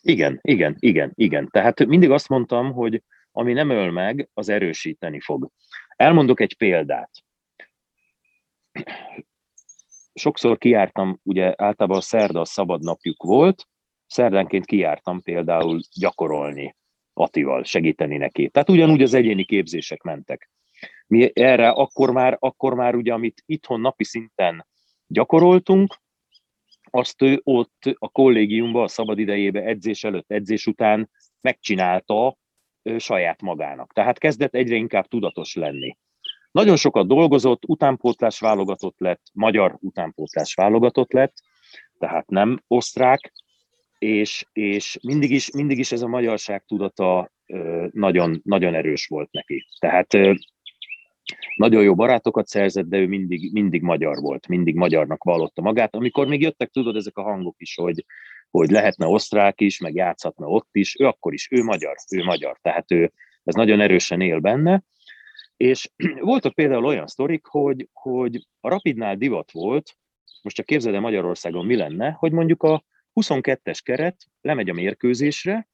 Igen, igen, igen, igen. Tehát mindig azt mondtam, hogy ami nem öl meg, az erősíteni fog. Elmondok egy példát sokszor kiártam, ugye általában szerda a szabad napjuk volt, szerdánként kiártam például gyakorolni Atival, segíteni neki. Tehát ugyanúgy az egyéni képzések mentek. Mi erre akkor már, akkor már ugye, amit itthon napi szinten gyakoroltunk, azt ő ott a kollégiumban, a szabad idejébe, edzés előtt, edzés után megcsinálta saját magának. Tehát kezdett egyre inkább tudatos lenni. Nagyon sokat dolgozott, utánpótlás válogatott lett, magyar utánpótlás válogatott lett, tehát nem osztrák, és, és mindig, is, mindig is ez a magyarság tudata nagyon, nagyon erős volt neki. Tehát nagyon jó barátokat szerzett, de ő mindig, mindig magyar volt, mindig magyarnak vallotta magát. Amikor még jöttek, tudod, ezek a hangok is, hogy, hogy lehetne osztrák is, meg játszhatna ott is, ő akkor is, ő magyar, ő magyar. Tehát ő, ez nagyon erősen él benne, és voltak például olyan sztorik, hogy, hogy a Rapidnál divat volt, most csak képzeld el Magyarországon mi lenne, hogy mondjuk a 22-es keret lemegy a mérkőzésre,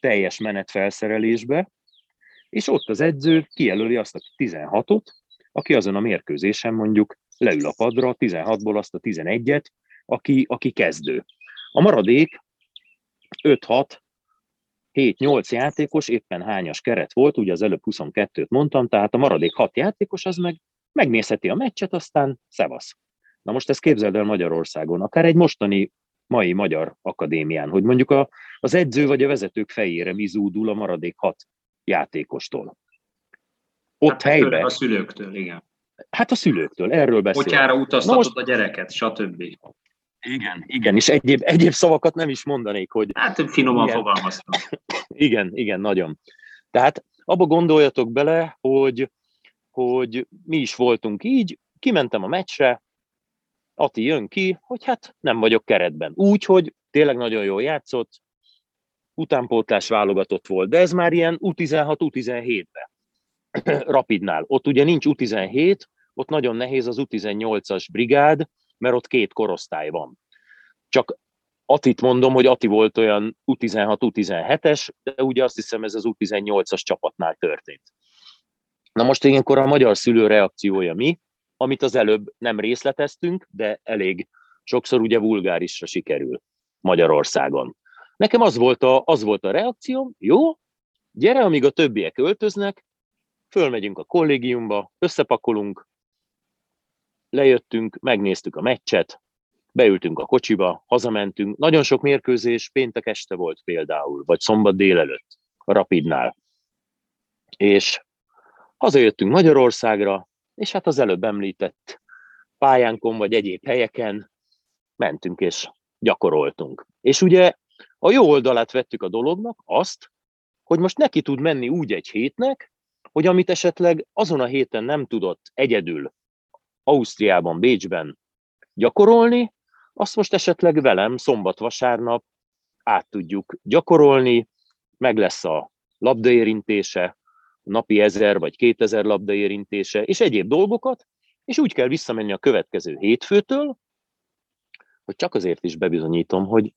teljes menetfelszerelésbe, és ott az edző kijelöli azt a 16-ot, aki azon a mérkőzésen mondjuk leül a padra, 16-ból azt a 11-et, aki, aki kezdő. A maradék 5-6 7-8 játékos, éppen hányas keret volt, ugye az előbb 22-t mondtam, tehát a maradék 6 játékos az meg megnézheti a meccset, aztán szevasz. Na most ezt képzeld el Magyarországon, akár egy mostani mai magyar akadémián, hogy mondjuk a, az edző vagy a vezetők fejére mi zúdul a maradék hat játékostól. Ott hát helyben. A szülőktől, igen. Hát a szülőktől, erről beszélünk. Potyára utaztatod most... a gyereket, stb. Igen, igen, és egyéb, egyéb szavakat nem is mondanék, hogy... Hát finoman igen. fogalmaztam. Igen, igen, nagyon. Tehát abba gondoljatok bele, hogy, hogy mi is voltunk így, kimentem a meccsre, Ati jön ki, hogy hát nem vagyok keretben. Úgy, hogy tényleg nagyon jól játszott, utánpótlás válogatott volt, de ez már ilyen U16, U17-ben. Rapidnál. Ott ugye nincs U17, ott nagyon nehéz az U18-as brigád, mert ott két korosztály van. Csak Atit mondom, hogy Ati volt olyan U16, U17-es, de ugye azt hiszem ez az U18-as csapatnál történt. Na most ilyenkor a magyar szülő reakciója mi? amit az előbb nem részleteztünk, de elég sokszor ugye vulgárisra sikerül Magyarországon. Nekem az volt a, az volt a reakció, jó, gyere, amíg a többiek öltöznek, fölmegyünk a kollégiumba, összepakolunk, lejöttünk, megnéztük a meccset, beültünk a kocsiba, hazamentünk. Nagyon sok mérkőzés péntek este volt például, vagy szombat délelőtt a Rapidnál. És hazajöttünk Magyarországra, és hát az előbb említett pályánkon vagy egyéb helyeken mentünk és gyakoroltunk. És ugye a jó oldalát vettük a dolognak, azt, hogy most neki tud menni úgy egy hétnek, hogy amit esetleg azon a héten nem tudott egyedül Ausztriában, Bécsben gyakorolni, azt most esetleg velem szombat-vasárnap át tudjuk gyakorolni, meg lesz a labdaérintése, napi ezer vagy kétezer labda érintése, és egyéb dolgokat, és úgy kell visszamenni a következő hétfőtől, hogy csak azért is bebizonyítom, hogy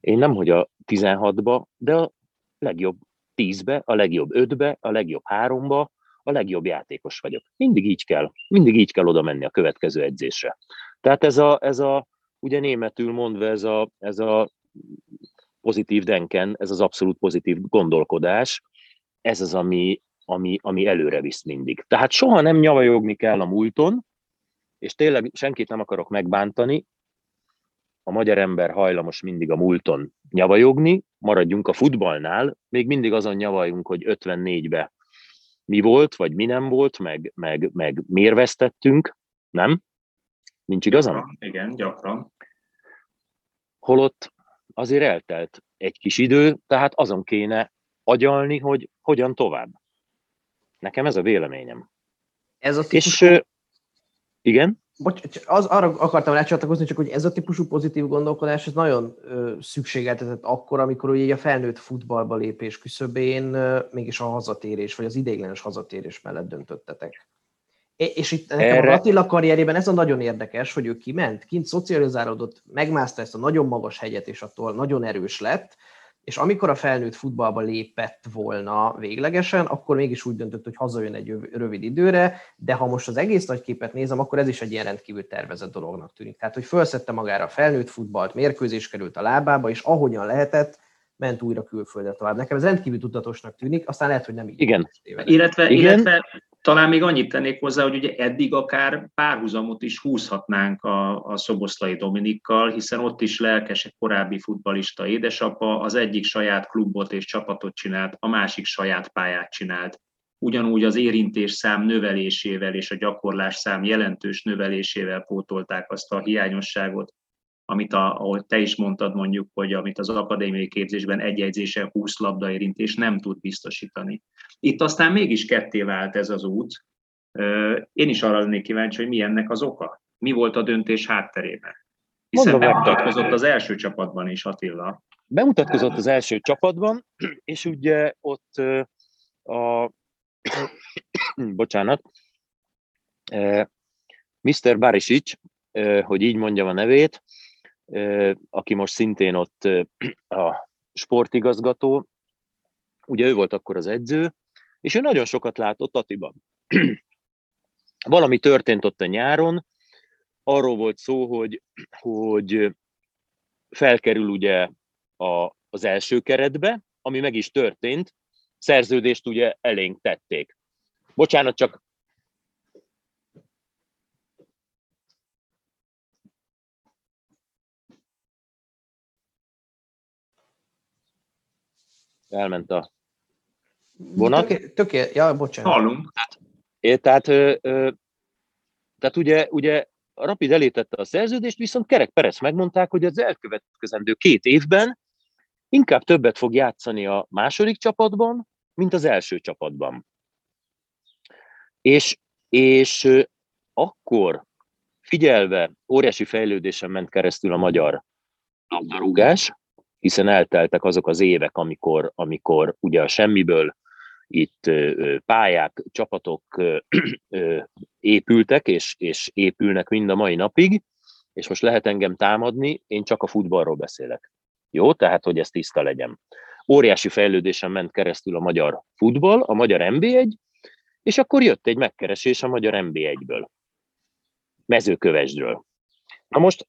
én nem hogy a 16-ba, de a legjobb 10-be, a legjobb 5-be, a legjobb 3-ba, a legjobb játékos vagyok. Mindig így kell, mindig így kell oda menni a következő edzésre. Tehát ez a, ez a ugye németül mondva ez a, ez a pozitív denken, ez az abszolút pozitív gondolkodás, ez az, ami, ami, ami előre visz mindig. Tehát soha nem nyavajogni kell a múlton, és tényleg senkit nem akarok megbántani, a magyar ember hajlamos mindig a múlton nyavajogni, maradjunk a futballnál, még mindig azon nyavajunk, hogy 54-be mi volt, vagy mi nem volt, meg, meg, meg miért vesztettünk, nem? Nincs igazam? Gyakran, igen, gyakran. Holott azért eltelt egy kis idő, tehát azon kéne agyalni, hogy hogyan tovább. Nekem ez a véleményem. Ez a típusú... És igen? Bocs, az, arra akartam rácsatlakozni, csak hogy ez a típusú pozitív gondolkodás, ez nagyon ö, szükségeltetett akkor, amikor ugye a felnőtt futballba lépés küszöbén ö, mégis a hazatérés, vagy az ideiglenes hazatérés mellett döntöttetek. És itt nekem Erre... a Attila karrierében ez a nagyon érdekes, hogy ő kiment, kint szocializálódott, megmászta ezt a nagyon magas hegyet, és attól nagyon erős lett, és amikor a felnőtt futballba lépett volna véglegesen, akkor mégis úgy döntött, hogy hazajön egy rövid időre, de ha most az egész nagy képet nézem, akkor ez is egy ilyen rendkívül tervezett dolognak tűnik. Tehát, hogy felszette magára a felnőtt futballt, mérkőzés került a lábába, és ahogyan lehetett, ment újra külföldre tovább. Nekem ez rendkívül tudatosnak tűnik, aztán lehet, hogy nem így. Igen. Illetve, Igen. illetve talán még annyit tennék hozzá, hogy ugye eddig akár párhuzamot is húzhatnánk a, a Szoboszlai Dominikkal, hiszen ott is lelkes egy korábbi futbalista édesapa, az egyik saját klubot és csapatot csinált, a másik saját pályát csinált. Ugyanúgy az érintés szám növelésével és a gyakorlás szám jelentős növelésével pótolták azt a hiányosságot, amit, a, ahogy te is mondtad mondjuk, hogy amit az akadémiai képzésben egy jegyzésen 20 labdaérintés nem tud biztosítani. Itt aztán mégis ketté vált ez az út. Én is arra lennék kíváncsi, hogy mi ennek az oka. Mi volt a döntés hátterében? Hiszen bemutatkozott az első csapatban is Attila. Bemutatkozott az első csapatban, és ugye ott a bocsánat, Mr. Barisic, hogy így mondjam a nevét, aki most szintén ott a sportigazgató, ugye ő volt akkor az edző, és ő nagyon sokat látott Atiban. Valami történt ott a nyáron, arról volt szó, hogy, hogy felkerül ugye a, az első keretbe, ami meg is történt, szerződést ugye elénk tették. Bocsánat, csak elment a vonat. Töké, töké, ja, bocsánat. Hallunk. É, tehát, ö, ö, tehát ugye, ugye a Rapid elétette a szerződést, viszont Kerek Perez megmondták, hogy az elkövetkezendő két évben inkább többet fog játszani a második csapatban, mint az első csapatban. És, és akkor figyelve óriási fejlődésen ment keresztül a magyar labdarúgás, hiszen elteltek azok az évek, amikor, amikor ugye a semmiből itt pályák, csapatok épültek, és, és épülnek mind a mai napig, és most lehet engem támadni, én csak a futballról beszélek. Jó, tehát, hogy ez tiszta legyen. Óriási fejlődésen ment keresztül a magyar futball, a magyar NB1, és akkor jött egy megkeresés a magyar NB1-ből, mezőkövesdről. Na most,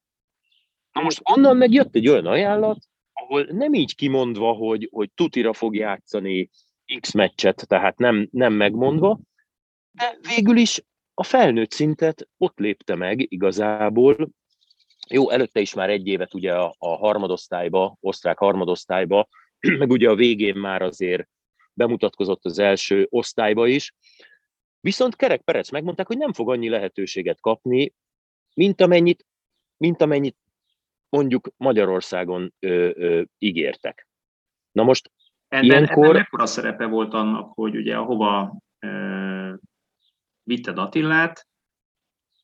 na most onnan meg jött egy olyan ajánlat, ahol nem így kimondva, hogy, hogy tutira fog játszani X meccset, tehát nem, nem megmondva, de végül is a felnőtt szintet ott lépte meg igazából. Jó, előtte is már egy évet ugye a, a harmadosztályba, osztrák harmadosztályba, meg ugye a végén már azért bemutatkozott az első osztályba is. Viszont Kerek Perec megmondták, hogy nem fog annyi lehetőséget kapni, mint amennyit, mint amennyit mondjuk Magyarországon ö, ö, ígértek. Na most Ebben, Ilyenkor... ebben mekkora szerepe volt annak, hogy ugye ahova e, vitted Attillát,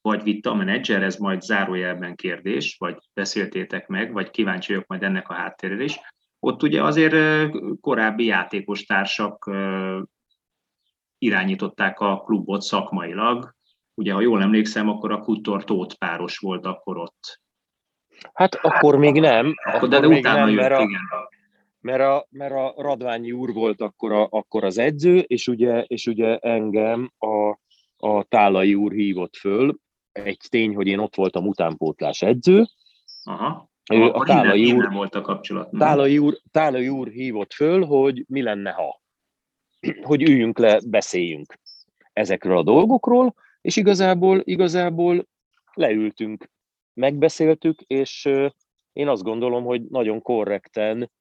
vagy vitte a menedzser, ez majd zárójelben kérdés, vagy beszéltétek meg, vagy kíváncsi vagyok majd ennek a háttérére is. Ott ugye azért korábbi játékos társak irányították a klubot szakmailag. Ugye, ha jól emlékszem, akkor a Kutor Tóth páros volt akkor ott. Hát akkor még nem. Akkor, de, de még utána nem, jött, mert a, igen mert a, mert a Radványi úr volt akkor, a, akkor az edző, és ugye, és ugye engem a, a Tálai úr hívott föl. Egy tény, hogy én ott voltam utánpótlás edző. Aha. Ő, a Tálai innen, úr, innen volt a kapcsolat. Tálai úr, Tálai úr hívott föl, hogy mi lenne, ha. Hogy üljünk le, beszéljünk ezekről a dolgokról, és igazából, igazából leültünk, megbeszéltük, és én azt gondolom, hogy nagyon korrekten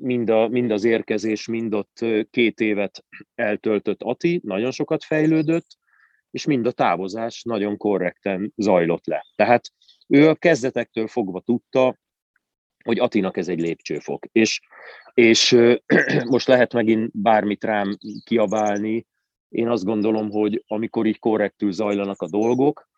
mind, a, mind az érkezés, mind ott két évet eltöltött Ati, nagyon sokat fejlődött, és mind a távozás nagyon korrekten zajlott le. Tehát ő a kezdetektől fogva tudta, hogy Atinak ez egy lépcsőfok. És, és most lehet megint bármit rám kiabálni, én azt gondolom, hogy amikor így korrektül zajlanak a dolgok,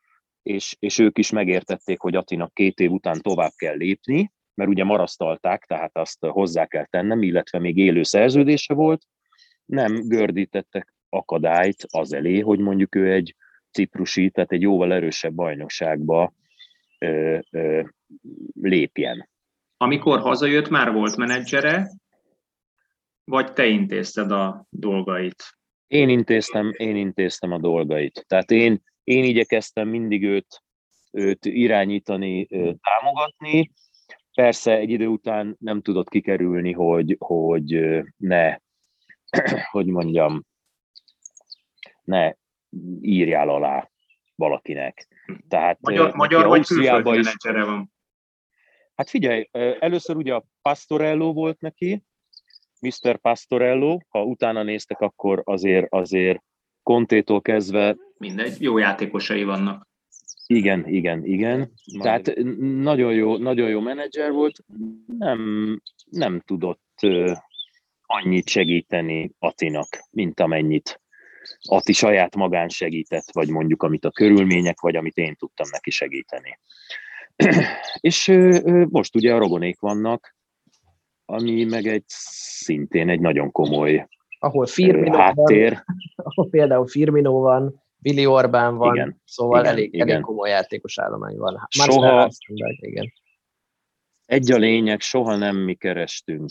és, és ők is megértették, hogy Atinak két év után tovább kell lépni, mert ugye marasztalták, tehát azt hozzá kell tennem, illetve még élő szerződése volt, nem gördítettek akadályt az elé, hogy mondjuk ő egy ciprusi, tehát egy jóval erősebb bajnokságba ö, ö, lépjen. Amikor hazajött, már volt menedzsere, vagy te intézted a dolgait? Én intéztem, én intéztem a dolgait. Tehát én, én igyekeztem mindig őt, őt irányítani, támogatni, Persze egy idő után nem tudott kikerülni, hogy, hogy ne, hogy mondjam, ne írjál alá valakinek. Tehát, magyar magyar vagy külföldi is, van? Hát figyelj, először ugye a Pastorello volt neki, Mr. Pastorello, ha utána néztek, akkor azért, azért Kontétól kezdve... Mindegy, jó játékosai vannak. Igen, igen, igen. Tehát nagyon jó, nagyon jó menedzser volt, nem, nem tudott annyit segíteni Atinak, mint amennyit Ati saját magán segített, vagy mondjuk amit a körülmények, vagy amit én tudtam neki segíteni. És most ugye a rogonék vannak, ami meg egy szintén egy nagyon komoly ahol Firmino háttér. Van, ahol például Firmino van, Billy Orbán van, igen, szóval igen, elég, igen. elég komoly játékos állomány van. Már soha, igen. Egy a lényeg, soha nem mi kerestünk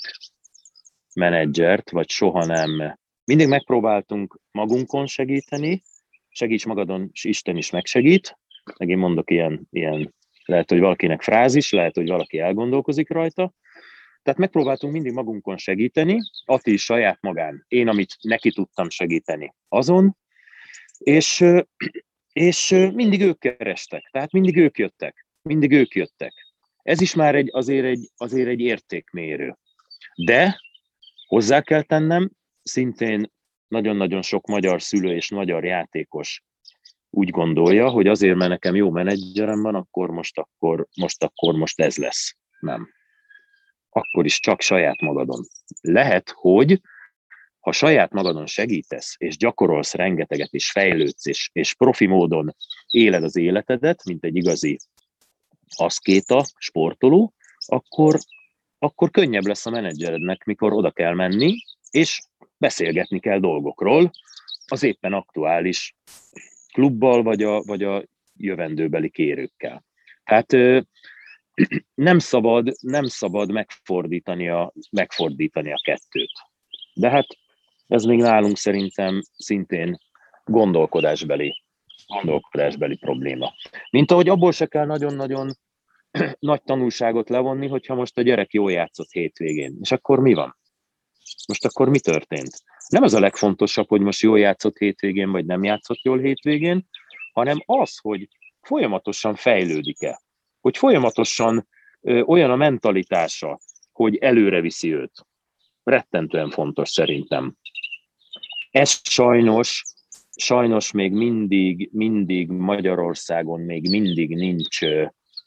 menedzsert, vagy soha nem. Mindig megpróbáltunk magunkon segíteni, segíts magadon, és Isten is megsegít. Megint mondok ilyen, ilyen lehet, hogy valakinek frázis, lehet, hogy valaki elgondolkozik rajta, Tehát megpróbáltunk mindig magunkon segíteni, Ati is saját magán, én, amit neki tudtam segíteni azon, és, és mindig ők kerestek, tehát mindig ők jöttek, mindig ők jöttek. Ez is már egy, azért, egy, azért egy értékmérő. De hozzá kell tennem, szintén nagyon-nagyon sok magyar szülő és magyar játékos úgy gondolja, hogy azért, mert nekem jó menedzserem van, akkor most, akkor most, akkor most ez lesz. Nem. Akkor is csak saját magadon. Lehet, hogy ha saját magadon segítesz, és gyakorolsz rengeteget, és fejlődsz, és, és profi módon éled az életedet, mint egy igazi aszkéta, sportoló, akkor, akkor könnyebb lesz a menedzserednek, mikor oda kell menni, és beszélgetni kell dolgokról, az éppen aktuális klubbal, vagy a, vagy a jövendőbeli kérőkkel. Tehát nem szabad, nem szabad megfordítani a, megfordítani a kettőt. De hát ez még nálunk szerintem szintén gondolkodásbeli, gondolkodásbeli probléma. Mint ahogy abból se kell nagyon-nagyon nagy tanulságot levonni, hogyha most a gyerek jól játszott hétvégén. És akkor mi van? Most akkor mi történt? Nem az a legfontosabb, hogy most jól játszott hétvégén, vagy nem játszott jól hétvégén, hanem az, hogy folyamatosan fejlődik-e. Hogy folyamatosan ö, olyan a mentalitása, hogy előre viszi őt. Rettentően fontos szerintem. Ez sajnos, sajnos még mindig, mindig Magyarországon még mindig nincs,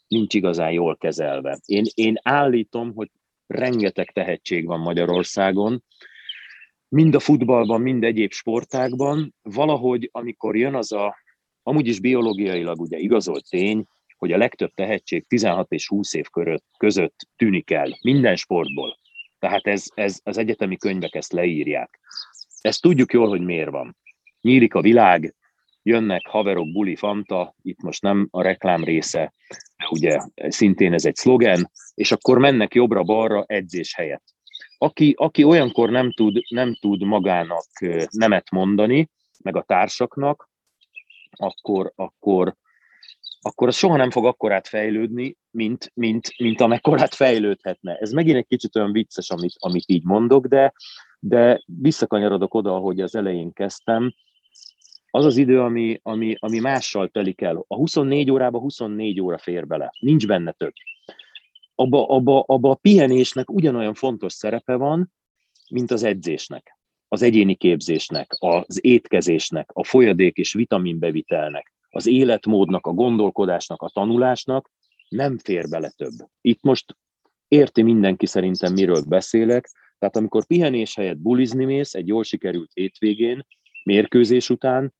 nincs igazán jól kezelve. Én, én állítom, hogy rengeteg tehetség van Magyarországon, mind a futballban, mind egyéb sportákban. Valahogy, amikor jön az a, amúgy is biológiailag ugye igazolt tény, hogy a legtöbb tehetség 16 és 20 év körött, között tűnik el, minden sportból. Tehát ez, ez, az egyetemi könyvek ezt leírják. Ezt tudjuk jól, hogy miért van. Nyílik a világ, jönnek haverok, buli, fanta, itt most nem a reklám része, ugye szintén ez egy szlogen, és akkor mennek jobbra-balra edzés helyett. Aki, aki olyankor nem tud, nem tud magának nemet mondani, meg a társaknak, akkor, akkor, akkor az soha nem fog akkorát fejlődni, mint, mint, mint amekkorát fejlődhetne. Ez megint egy kicsit olyan vicces, amit, amit így mondok, de, de visszakanyarodok oda, ahogy az elején kezdtem, az az idő, ami, ami, ami mással telik el. A 24 órába 24 óra fér bele, nincs benne több. Abba, abba, abba a pihenésnek ugyanolyan fontos szerepe van, mint az edzésnek, az egyéni képzésnek, az étkezésnek, a folyadék és vitaminbevitelnek, az életmódnak, a gondolkodásnak, a tanulásnak nem fér bele több. Itt most érti mindenki szerintem, miről beszélek, tehát amikor pihenés helyett bulizni mész egy jól sikerült hétvégén, mérkőzés után,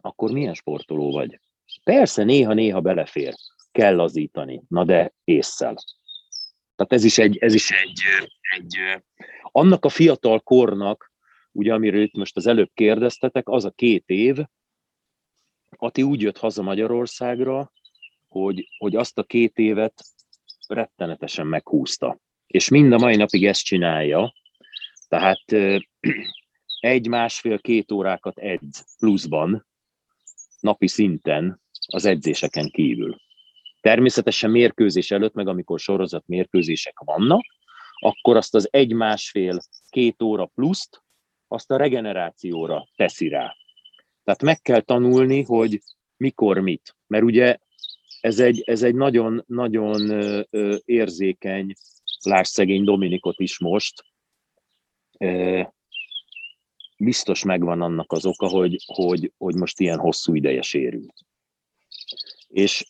akkor milyen sportoló vagy? Persze, néha-néha belefér, kell lazítani, na de észszel. Tehát ez is egy, ez is egy, egy annak a fiatal kornak, ugye amiről itt most az előbb kérdeztetek, az a két év, Ati úgy jött haza Magyarországra, hogy, hogy azt a két évet rettenetesen meghúzta. És mind a mai napig ezt csinálja. Tehát egy-másfél-két órákat edz pluszban, napi szinten az edzéseken kívül. Természetesen mérkőzés előtt, meg amikor sorozat mérkőzések vannak, akkor azt az egy-másfél-két óra pluszt, azt a regenerációra teszi rá. Tehát meg kell tanulni, hogy mikor mit. Mert ugye ez egy, ez egy nagyon, nagyon érzékeny, láss szegény Dominikot is most, biztos megvan annak az oka, hogy, hogy, hogy most ilyen hosszú ideje sérült. És,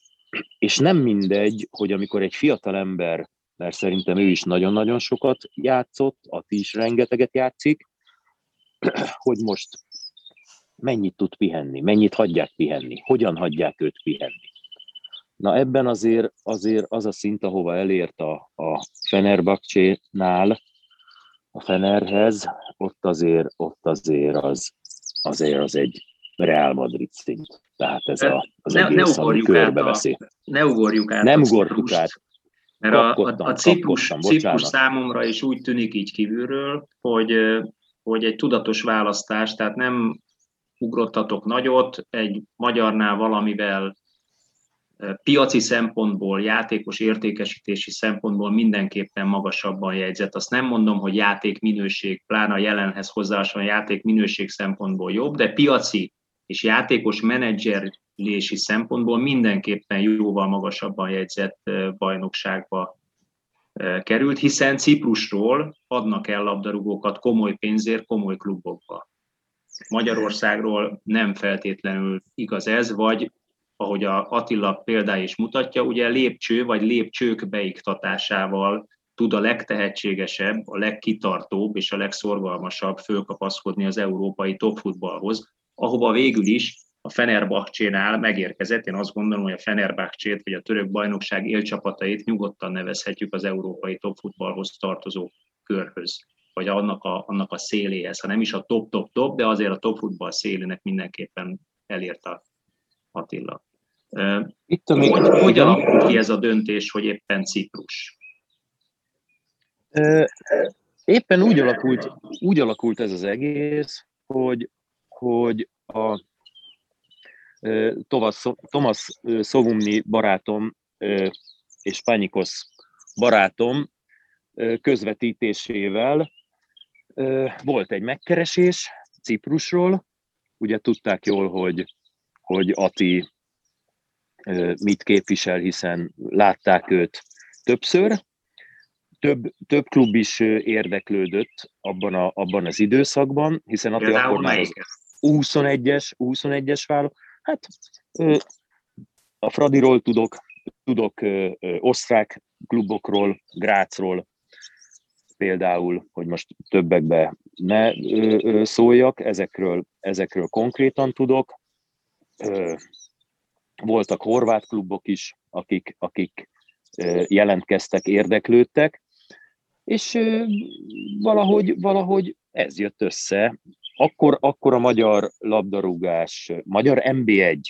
és nem mindegy, hogy amikor egy fiatal ember, mert szerintem ő is nagyon-nagyon sokat játszott, Ati is rengeteget játszik, hogy most mennyit tud pihenni, mennyit hagyják pihenni, hogyan hagyják őt pihenni. Na ebben azért, azért az a szint, ahova elért a, a Fenerbahce-nál, a Fenerhez, ott azért, ott azért az, azért az egy Real Madrid szint. Tehát ez a, az ne, egész, ne ami körbeveszi. Ne ugorjuk át. Nem ugorjuk át. Mert a, a, a Ciprus, Ciprus számomra is úgy tűnik így kívülről, hogy, hogy egy tudatos választás, tehát nem ugrottatok nagyot, egy magyarnál valamivel piaci szempontból, játékos értékesítési szempontból mindenképpen magasabban jegyzett. Azt nem mondom, hogy játék minőség, pláne a jelenhez hozzáasan játék minőség szempontból jobb, de piaci és játékos menedzserlési szempontból mindenképpen jóval magasabban jegyzett bajnokságba került, hiszen Ciprusról adnak el labdarúgókat komoly pénzért komoly klubokba. Magyarországról nem feltétlenül igaz ez, vagy ahogy a Attila példája is mutatja, ugye lépcső vagy lépcsők beiktatásával tud a legtehetségesebb, a legkitartóbb és a legszorgalmasabb fölkapaszkodni az európai topfutballhoz, ahova végül is a Fenerbahcsénál megérkezett. Én azt gondolom, hogy a Fenerbahcsét vagy a török bajnokság élcsapatait nyugodtan nevezhetjük az európai topfutballhoz tartozó körhöz, vagy annak a, annak a széléhez, ha nem is a top-top-top, de azért a topfutball szélének mindenképpen elért a Attila. Itt hogy, hogy alakult ki ez a döntés, hogy éppen Ciprus? Éppen úgy alakult, úgy alakult ez az egész, hogy, hogy a Thomas Szovumni barátom és Pányikosz barátom közvetítésével volt egy megkeresés Ciprusról, ugye tudták jól, hogy, hogy Ati mit képvisel, hiszen látták őt többször. Több, több klub is érdeklődött abban, a, abban az időszakban, hiszen Ati akkor már az 21-es, 21-es váló. Hát a Fradiról tudok, tudok osztrák klubokról, Grácról például, hogy most többekbe ne szóljak, ezekről, ezekről konkrétan tudok voltak horvát klubok is, akik, akik jelentkeztek, érdeklődtek, és valahogy, valahogy ez jött össze. Akkor, akkor a magyar labdarúgás, magyar MB1,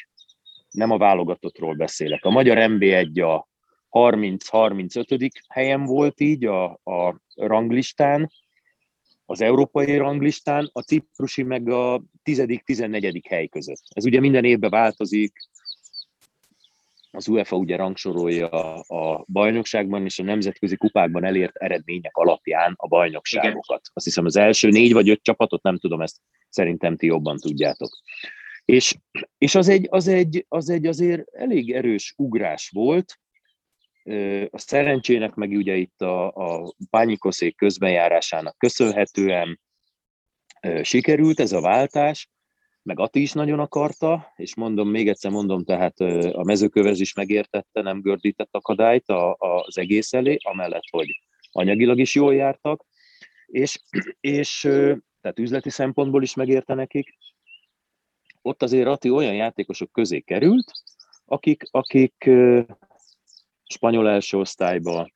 nem a válogatottról beszélek, a magyar MB1 a 30-35. helyen volt így a, a ranglistán, az európai ranglistán, a ciprusi meg a 10.-14. hely között. Ez ugye minden évben változik, az UEFA ugye rangsorolja a bajnokságban és a nemzetközi kupákban elért eredmények alapján a bajnokságokat. Azt hiszem az első négy vagy öt csapatot, nem tudom, ezt szerintem ti jobban tudjátok. És, és az, egy, az, egy, az egy azért elég erős ugrás volt, a szerencsének meg ugye itt a, a pányikoszék közbenjárásának köszönhetően sikerült ez a váltás, meg Ati is nagyon akarta, és mondom, még egyszer mondom, tehát a mezőkövez is megértette, nem gördített akadályt a, az egész elé, amellett, hogy anyagilag is jól jártak, és, és tehát üzleti szempontból is megérte nekik. Ott azért Ati olyan játékosok közé került, akik, akik spanyol első osztályba,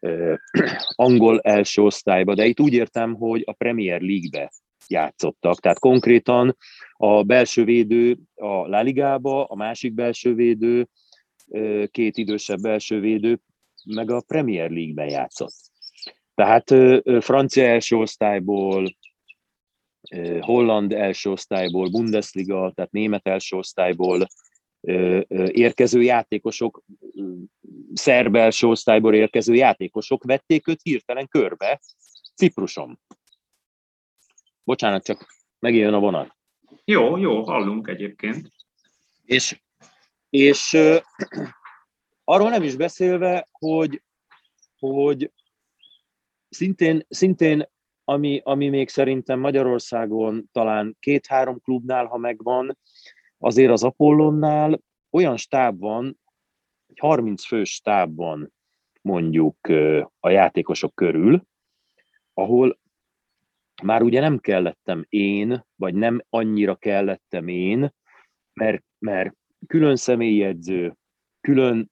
angol első osztályba, de itt úgy értem, hogy a Premier League-be játszottak. Tehát konkrétan a belső védő a La Ligába, a másik belső védő, két idősebb belső védő, meg a Premier League-ben játszott. Tehát francia első osztályból, holland első osztályból, Bundesliga, tehát német első osztályból érkező játékosok, szerb első osztályból érkező játékosok vették őt hirtelen körbe Cipruson. Bocsánat, csak megjön a vonat. Jó, jó, hallunk egyébként. És, és uh, arról nem is beszélve, hogy, hogy szintén, szintén ami, ami még szerintem Magyarországon talán két-három klubnál, ha megvan, azért az Apollonnál olyan stáb van, egy 30 fős stáb van mondjuk a játékosok körül, ahol már ugye nem kellettem én, vagy nem annyira kellettem én, mert, mert külön személyedző, külön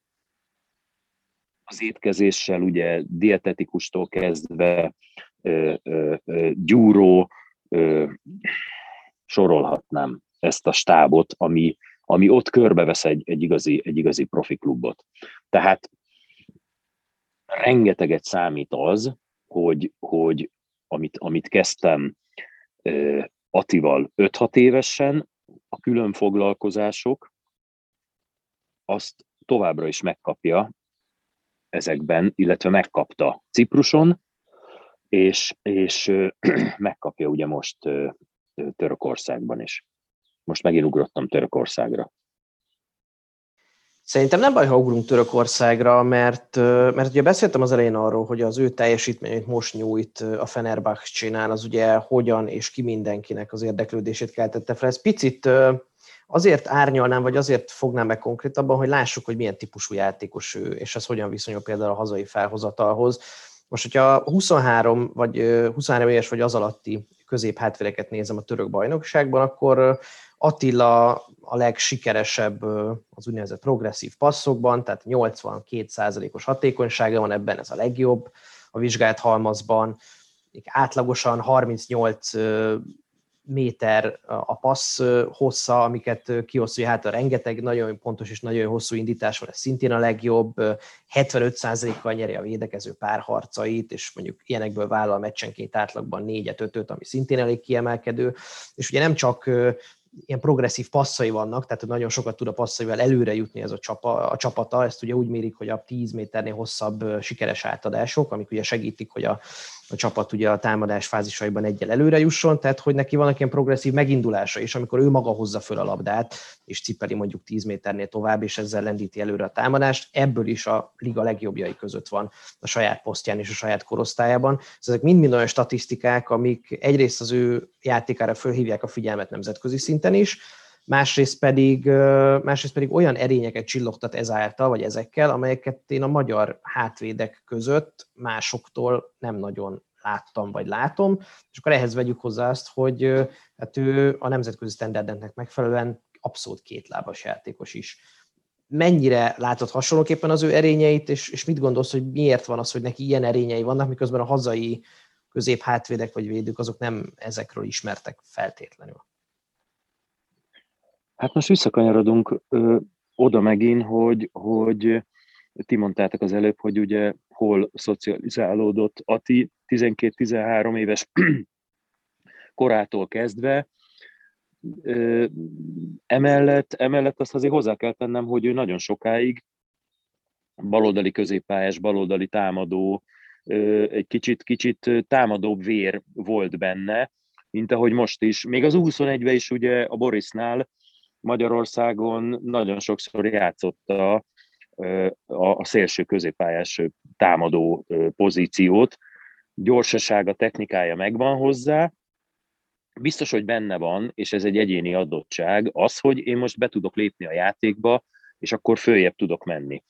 az étkezéssel, ugye dietetikustól kezdve ö, ö, ö, gyúró, ö, sorolhatnám ezt a stábot, ami, ami ott körbevesz egy, egy, igazi, egy igazi profi klubot. Tehát rengeteget számít az, hogy, hogy amit, amit kezdtem Atival 5-6 évesen, a külön foglalkozások, azt továbbra is megkapja ezekben, illetve megkapta Cipruson, és, és megkapja ugye most Törökországban is. Most megint ugrottam Törökországra. Szerintem nem baj, ha ugrunk Törökországra, mert, mert ugye beszéltem az elején arról, hogy az ő teljesítményét most nyújt a Fenerbahce csinál, az ugye hogyan és ki mindenkinek az érdeklődését keltette fel. Ez picit azért árnyalnám, vagy azért fognám meg konkrétabban, hogy lássuk, hogy milyen típusú játékos ő, és ez hogyan viszonyul például a hazai felhozatalhoz. Most, hogyha 23 vagy 23 éves vagy az alatti középhátvereket nézem a török bajnokságban, akkor Attila a legsikeresebb az úgynevezett progresszív passzokban, tehát 82%-os hatékonysága van ebben, ez a legjobb a vizsgált halmazban, átlagosan 38 méter a passz hossza, amiket kiosztja, hát a rengeteg nagyon pontos és nagyon hosszú indítás van, ez szintén a legjobb, 75%-kal nyeri a védekező párharcait, és mondjuk ilyenekből vállal meccsenként átlagban 4-5-öt, ami szintén elég kiemelkedő, és ugye nem csak ilyen progresszív passzai vannak, tehát nagyon sokat tud a passzaival előre jutni ez a, csapa, a csapata, ezt ugye úgy mérik, hogy a 10 méternél hosszabb sikeres átadások, amik ugye segítik, hogy a, a csapat ugye a támadás fázisaiban egyel előre jusson, tehát hogy neki vannak ilyen progresszív megindulása is, amikor ő maga hozza föl a labdát, és cipeli mondjuk 10 méternél tovább, és ezzel lendíti előre a támadást, ebből is a liga legjobbjai között van a saját posztján és a saját korosztályában. Ezek mind-mind olyan statisztikák, amik egyrészt az ő játékára fölhívják a figyelmet nemzetközi szinten is, másrészt pedig, másrészt pedig olyan erényeket csillogtat ezáltal, vagy ezekkel, amelyeket én a magyar hátvédek között másoktól nem nagyon láttam, vagy látom, és akkor ehhez vegyük hozzá azt, hogy hát ő a nemzetközi standardnek megfelelően abszolút kétlábas játékos is. Mennyire látod hasonlóképpen az ő erényeit, és, és mit gondolsz, hogy miért van az, hogy neki ilyen erényei vannak, miközben a hazai közép hátvédek vagy védők azok nem ezekről ismertek feltétlenül? Hát most visszakanyarodunk ö, oda megint, hogy, hogy ti mondtátok az előbb, hogy ugye hol szocializálódott Ati 12-13 éves korától kezdve. Ö, emellett, emellett azt azért hozzá kell tennem, hogy ő nagyon sokáig baloldali középpályás, baloldali támadó, ö, egy kicsit, kicsit támadóbb vér volt benne, mint ahogy most is. Még az U21-ben is ugye a Borisnál Magyarországon nagyon sokszor játszotta a szélső középpályás támadó pozíciót. Gyorsasága, technikája megvan hozzá, biztos, hogy benne van, és ez egy egyéni adottság, az, hogy én most be tudok lépni a játékba, és akkor följebb tudok menni.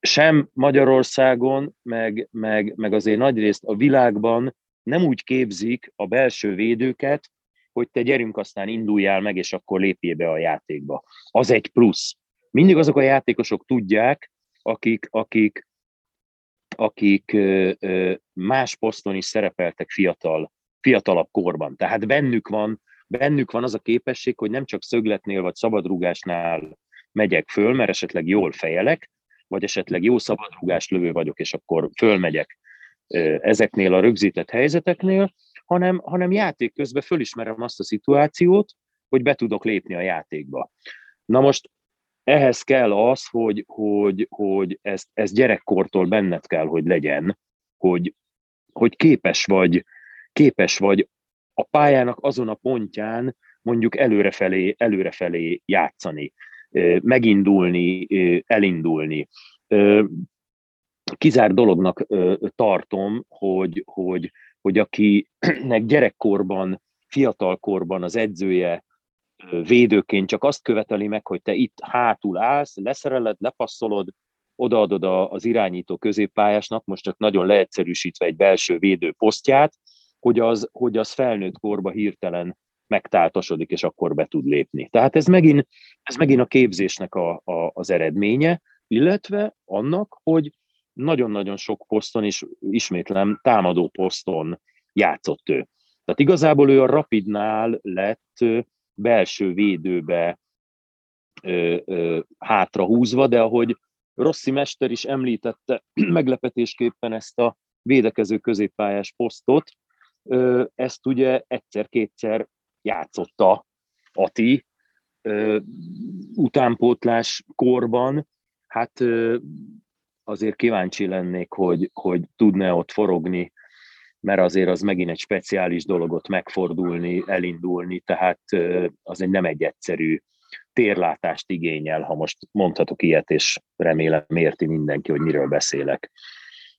sem Magyarországon, meg, meg, meg azért nagyrészt a világban nem úgy képzik a belső védőket, hogy te gyerünk, aztán induljál meg, és akkor lépjél be a játékba. Az egy plusz. Mindig azok a játékosok tudják, akik, akik, akik más poszton is szerepeltek fiatal, fiatalabb korban. Tehát bennük van, bennük van az a képesség, hogy nem csak szögletnél vagy szabadrúgásnál megyek föl, mert esetleg jól fejelek, vagy esetleg jó szabadrúgás lövő vagyok, és akkor fölmegyek ezeknél a rögzített helyzeteknél, hanem, hanem játék közben fölismerem azt a szituációt, hogy be tudok lépni a játékba. Na most ehhez kell az, hogy, hogy, hogy ez, ez gyerekkortól benned kell, hogy legyen, hogy, hogy képes vagy, képes vagy a pályának azon a pontján mondjuk előrefelé, előrefelé játszani, megindulni, elindulni. Kizár dolognak tartom, hogy, hogy, hogy akinek gyerekkorban, fiatalkorban az edzője védőként csak azt követeli meg, hogy te itt hátul állsz, leszereled, lepasszolod, odaadod az irányító középpályásnak, most csak nagyon leegyszerűsítve egy belső védő posztját, hogy az, hogy az felnőtt korba hirtelen megtáltasodik, és akkor be tud lépni. Tehát ez megint, ez megint a képzésnek a, a, az eredménye, illetve annak, hogy nagyon-nagyon sok poszton, és ismétlem támadó poszton játszott ő. Tehát igazából ő a Rapidnál lett belső védőbe ö, ö, hátrahúzva, de ahogy Rossi Mester is említette meglepetésképpen ezt a védekező középpályás posztot, ö, ezt ugye egyszer-kétszer játszotta Ati, utánpótlás korban, hát azért kíváncsi lennék, hogy, hogy tudna ott forogni, mert azért az megint egy speciális dologot megfordulni, elindulni, tehát az egy nem egy egyszerű térlátást igényel, ha most mondhatok ilyet, és remélem érti mindenki, hogy miről beszélek.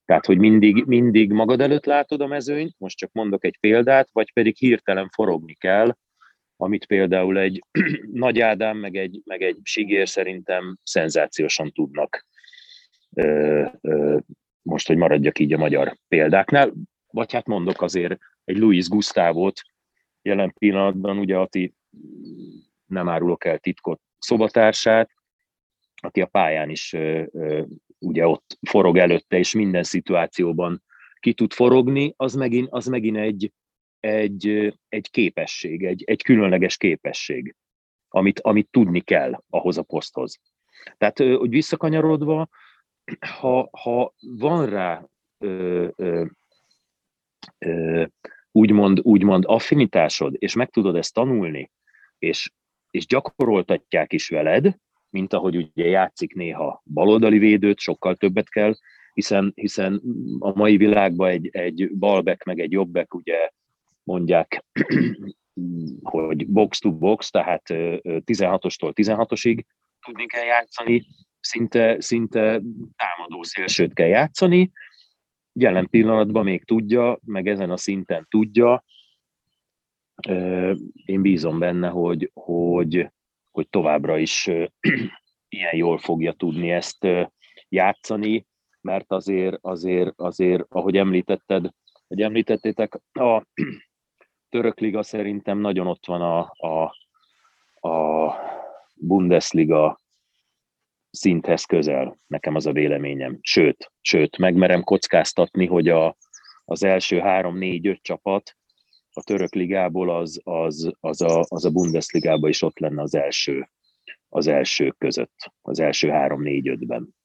Tehát, hogy mindig, mindig magad előtt látod a mezőnyt, most csak mondok egy példát, vagy pedig hirtelen forogni kell, amit például egy Nagy Ádám, meg egy, meg egy Sigér szerintem szenzációsan tudnak. Most, hogy maradjak így a magyar példáknál, vagy hát mondok azért egy Luis Gustavot, jelen pillanatban ugye Ati nem árulok el titkot szobatársát, aki a pályán is ugye ott forog előtte, és minden szituációban ki tud forogni, az megint, az megint egy, egy, egy képesség, egy, egy különleges képesség, amit, amit tudni kell ahhoz a poszthoz. Tehát, hogy visszakanyarodva, ha, ha van rá ö, ö, ö, úgymond, úgymond affinitásod, és meg tudod ezt tanulni, és, és gyakoroltatják is veled, mint ahogy ugye játszik néha baloldali védőt, sokkal többet kell, hiszen, hiszen a mai világban egy, egy balbek meg egy jobbek ugye mondják, hogy box to box, tehát 16-ostól 16-osig tudni kell játszani, szinte, szinte támadó szélsőt kell játszani, jelen pillanatban még tudja, meg ezen a szinten tudja, én bízom benne, hogy, hogy, hogy továbbra is ilyen jól fogja tudni ezt játszani, mert azért, azért, azért ahogy említetted, hogy említettétek, a török liga szerintem nagyon ott van a, a, a Bundesliga szinthez közel, nekem az a véleményem. Sőt, sőt, megmerem kockáztatni, hogy a, az első három, négy, öt csapat a török ligából az, az, az, a, az a Bundesligában is ott lenne az első, az első között, az első három, négy, ötben.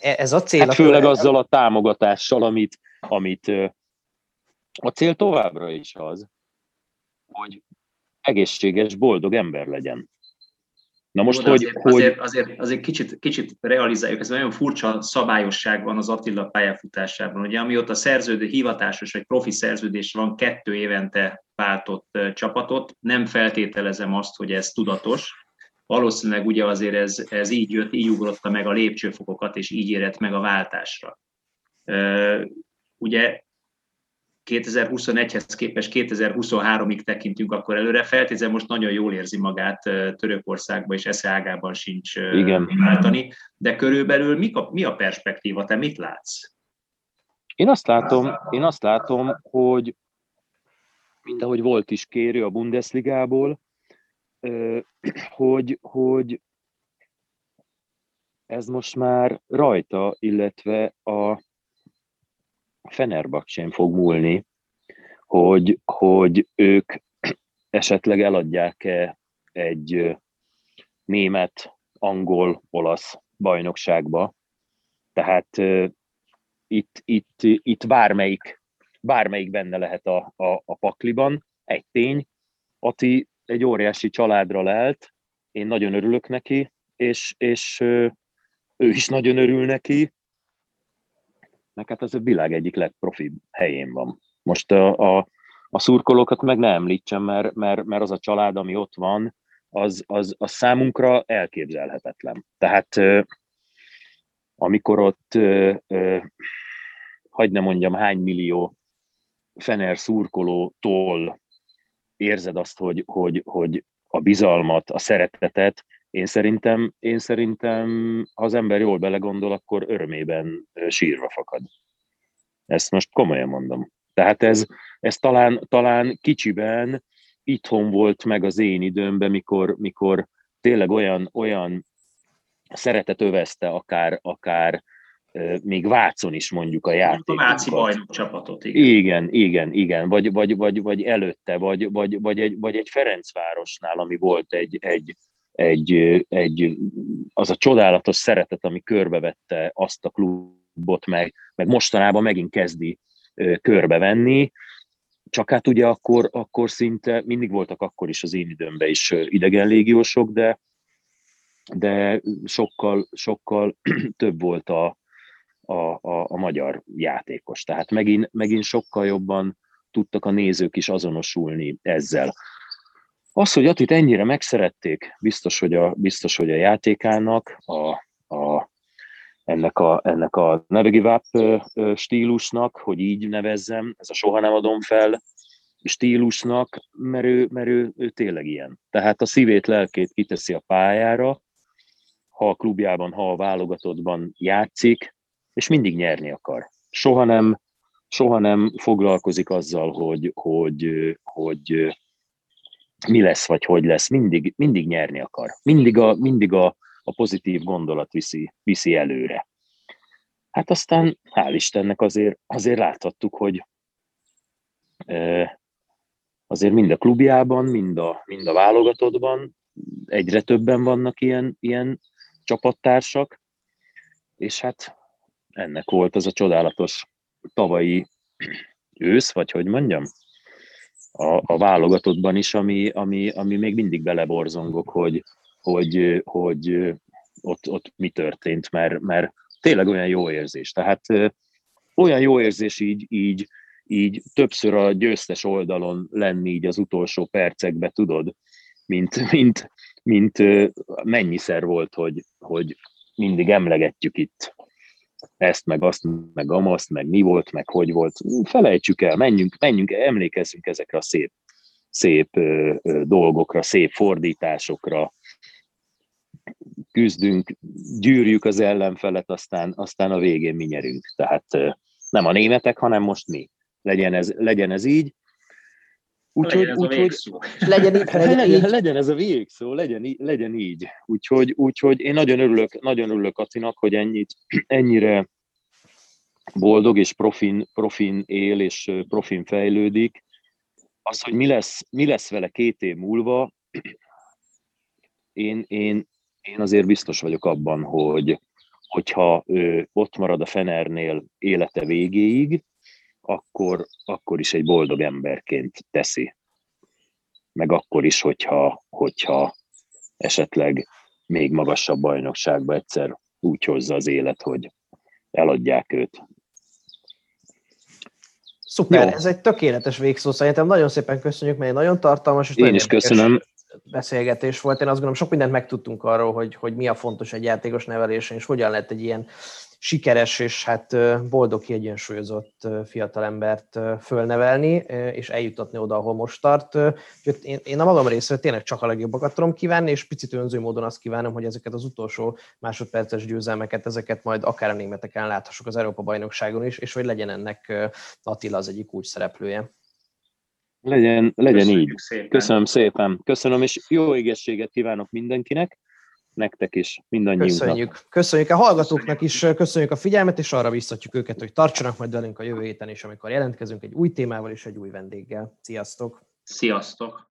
E, ez a cél. Hát főleg azzal a támogatással, amit, amit a cél továbbra is az, hogy egészséges, boldog ember legyen. Na most, Jó, hogy, azért, hogy... Azért, azért, azért kicsit, kicsit realizáljuk, ez nagyon furcsa szabályosság van az Attila pályafutásában. Ugye amióta szerződő, hivatásos vagy profi szerződés van, kettő évente váltott csapatot, nem feltételezem azt, hogy ez tudatos. Valószínűleg ugye azért ez, ez így jött, így ugrotta meg a lépcsőfokokat, és így érett meg a váltásra. Ugye 2021-hez képest 2023-ig tekintünk akkor előre. Feltézem most nagyon jól érzi magát Törökországban, és esze ágában sincs Igen. váltani. De körülbelül mi a, mi a perspektíva? Te mit látsz? Én azt látom, én azt látom, hogy mint ahogy volt is kérő a Bundesligából, hogy, hogy ez most már rajta, illetve a Fenerbahcsén fog múlni, hogy, hogy ők esetleg eladják-e egy német, angol, olasz bajnokságba. Tehát uh, itt, itt, itt bármelyik, bármelyik benne lehet a, a, a pakliban. Egy tény, Ati egy óriási családra lelt, én nagyon örülök neki, és, és ő is nagyon örül neki, meg hát ez a világ egyik legprofibb helyén van. Most a, a, a szurkolókat meg ne említsem, mert, mert, mert az a család, ami ott van, az, az, az számunkra elképzelhetetlen. Tehát amikor ott, hagyd ne mondjam, hány millió Fener szurkolótól érzed azt, hogy, hogy, hogy a bizalmat, a szeretetet, én szerintem, én szerintem, ha az ember jól belegondol, akkor örömében sírva fakad. Ezt most komolyan mondom. Tehát ez, ez talán, talán kicsiben itthon volt meg az én időmben, mikor, mikor tényleg olyan, olyan szeretet övezte akár, akár még Vácon is mondjuk a játék. A Váci bajnok csapatot, igen. Igen, igen, igen. Vagy, vagy, vagy, vagy előtte, vagy, vagy, vagy, egy, vagy egy Ferencvárosnál, ami volt egy, egy, egy, egy, az a csodálatos szeretet, ami körbevette azt a klubot, meg, meg mostanában megint kezdi körbevenni. csak hát ugye akkor, akkor szinte, mindig voltak akkor is az én időmben is idegen légiósok, de, de sokkal, sokkal több volt a, a, a, a magyar játékos. Tehát megint, megint sokkal jobban tudtak a nézők is azonosulni ezzel. Az, hogy Atit ennyire megszerették, biztos, hogy a, biztos, hogy a játékának, a, a, ennek a, ennek a Nevegiváp stílusnak, hogy így nevezzem, ez a soha nem adom fel stílusnak, mert ő, mert ő, ő tényleg ilyen. Tehát a szívét, lelkét kiteszi a pályára, ha a klubjában, ha a válogatottban játszik, és mindig nyerni akar. Soha nem, soha nem foglalkozik azzal, hogy, hogy, hogy mi lesz, vagy hogy lesz. Mindig, mindig nyerni akar. Mindig a, mindig a, a pozitív gondolat viszi, viszi előre. Hát aztán, hál' Istennek azért, azért láthattuk, hogy azért mind a klubjában, mind a, mind a válogatottban egyre többen vannak ilyen, ilyen csapattársak, és hát ennek volt az a csodálatos tavalyi ősz, vagy hogy mondjam, a, a válogatottban is, ami, ami, ami még mindig beleborzongok, hogy, hogy, hogy ott, ott mi történt, mert, mert tényleg olyan jó érzés. Tehát olyan jó érzés így, így, így többször a győztes oldalon lenni így az utolsó percekbe, tudod, mint, mint, mint mennyiszer volt, hogy, hogy mindig emlegetjük itt ezt, meg azt, meg amaszt, meg mi volt, meg hogy volt. Felejtsük el, menjünk, menjünk, emlékezzünk ezekre a szép, szép ö, ö, dolgokra, szép fordításokra, küzdünk, gyűrjük az ellenfelet, aztán, aztán a végén mi nyerünk. Tehát ö, nem a németek, hanem most mi. Legyen ez, legyen ez így. Úgyhogy, legyen, úgy, hogy, legyen, így, legyen, legyen, legyen ez a végszó, legyen, legyen így. Úgyhogy, úgyhogy én nagyon örülök, nagyon örülök Atinak, hogy ennyit, ennyire boldog és profin, profin él és profin fejlődik. Az, hogy mi lesz, mi lesz vele két év múlva, én, én, én azért biztos vagyok abban, hogy hogyha ő ott marad a Fenernél élete végéig, akkor, akkor is egy boldog emberként teszi. Meg akkor is, hogyha, hogyha esetleg még magasabb bajnokságba egyszer úgy hozza az élet, hogy eladják őt. Szuper, Jó. ez egy tökéletes végszó szerintem. Nagyon szépen köszönjük, mert nagyon tartalmas és Én is köszönöm. beszélgetés volt. Én azt gondolom, sok mindent megtudtunk arról, hogy, hogy mi a fontos egy játékos nevelésen, és hogyan lehet egy ilyen sikeres és hát boldog, kiegyensúlyozott fiatalembert fölnevelni, és eljutatni oda, ahol most tart. Én, én a magam részéről tényleg csak a legjobbakat tudom kívánni, és picit önző módon azt kívánom, hogy ezeket az utolsó másodperces győzelmeket, ezeket majd akár a németeken láthassuk az Európa-bajnokságon is, és hogy legyen ennek Attila az egyik úgy szereplője. Legyen, legyen Köszönjük így. Szépen. Köszönöm szépen. Köszönöm, és jó égességet kívánok mindenkinek nektek is, mindannyiunknak. Köszönjük. Köszönjük a hallgatóknak is, köszönjük a figyelmet, és arra biztatjuk őket, hogy tartsanak majd velünk a jövő héten is, amikor jelentkezünk egy új témával és egy új vendéggel. Sziasztok! Sziasztok!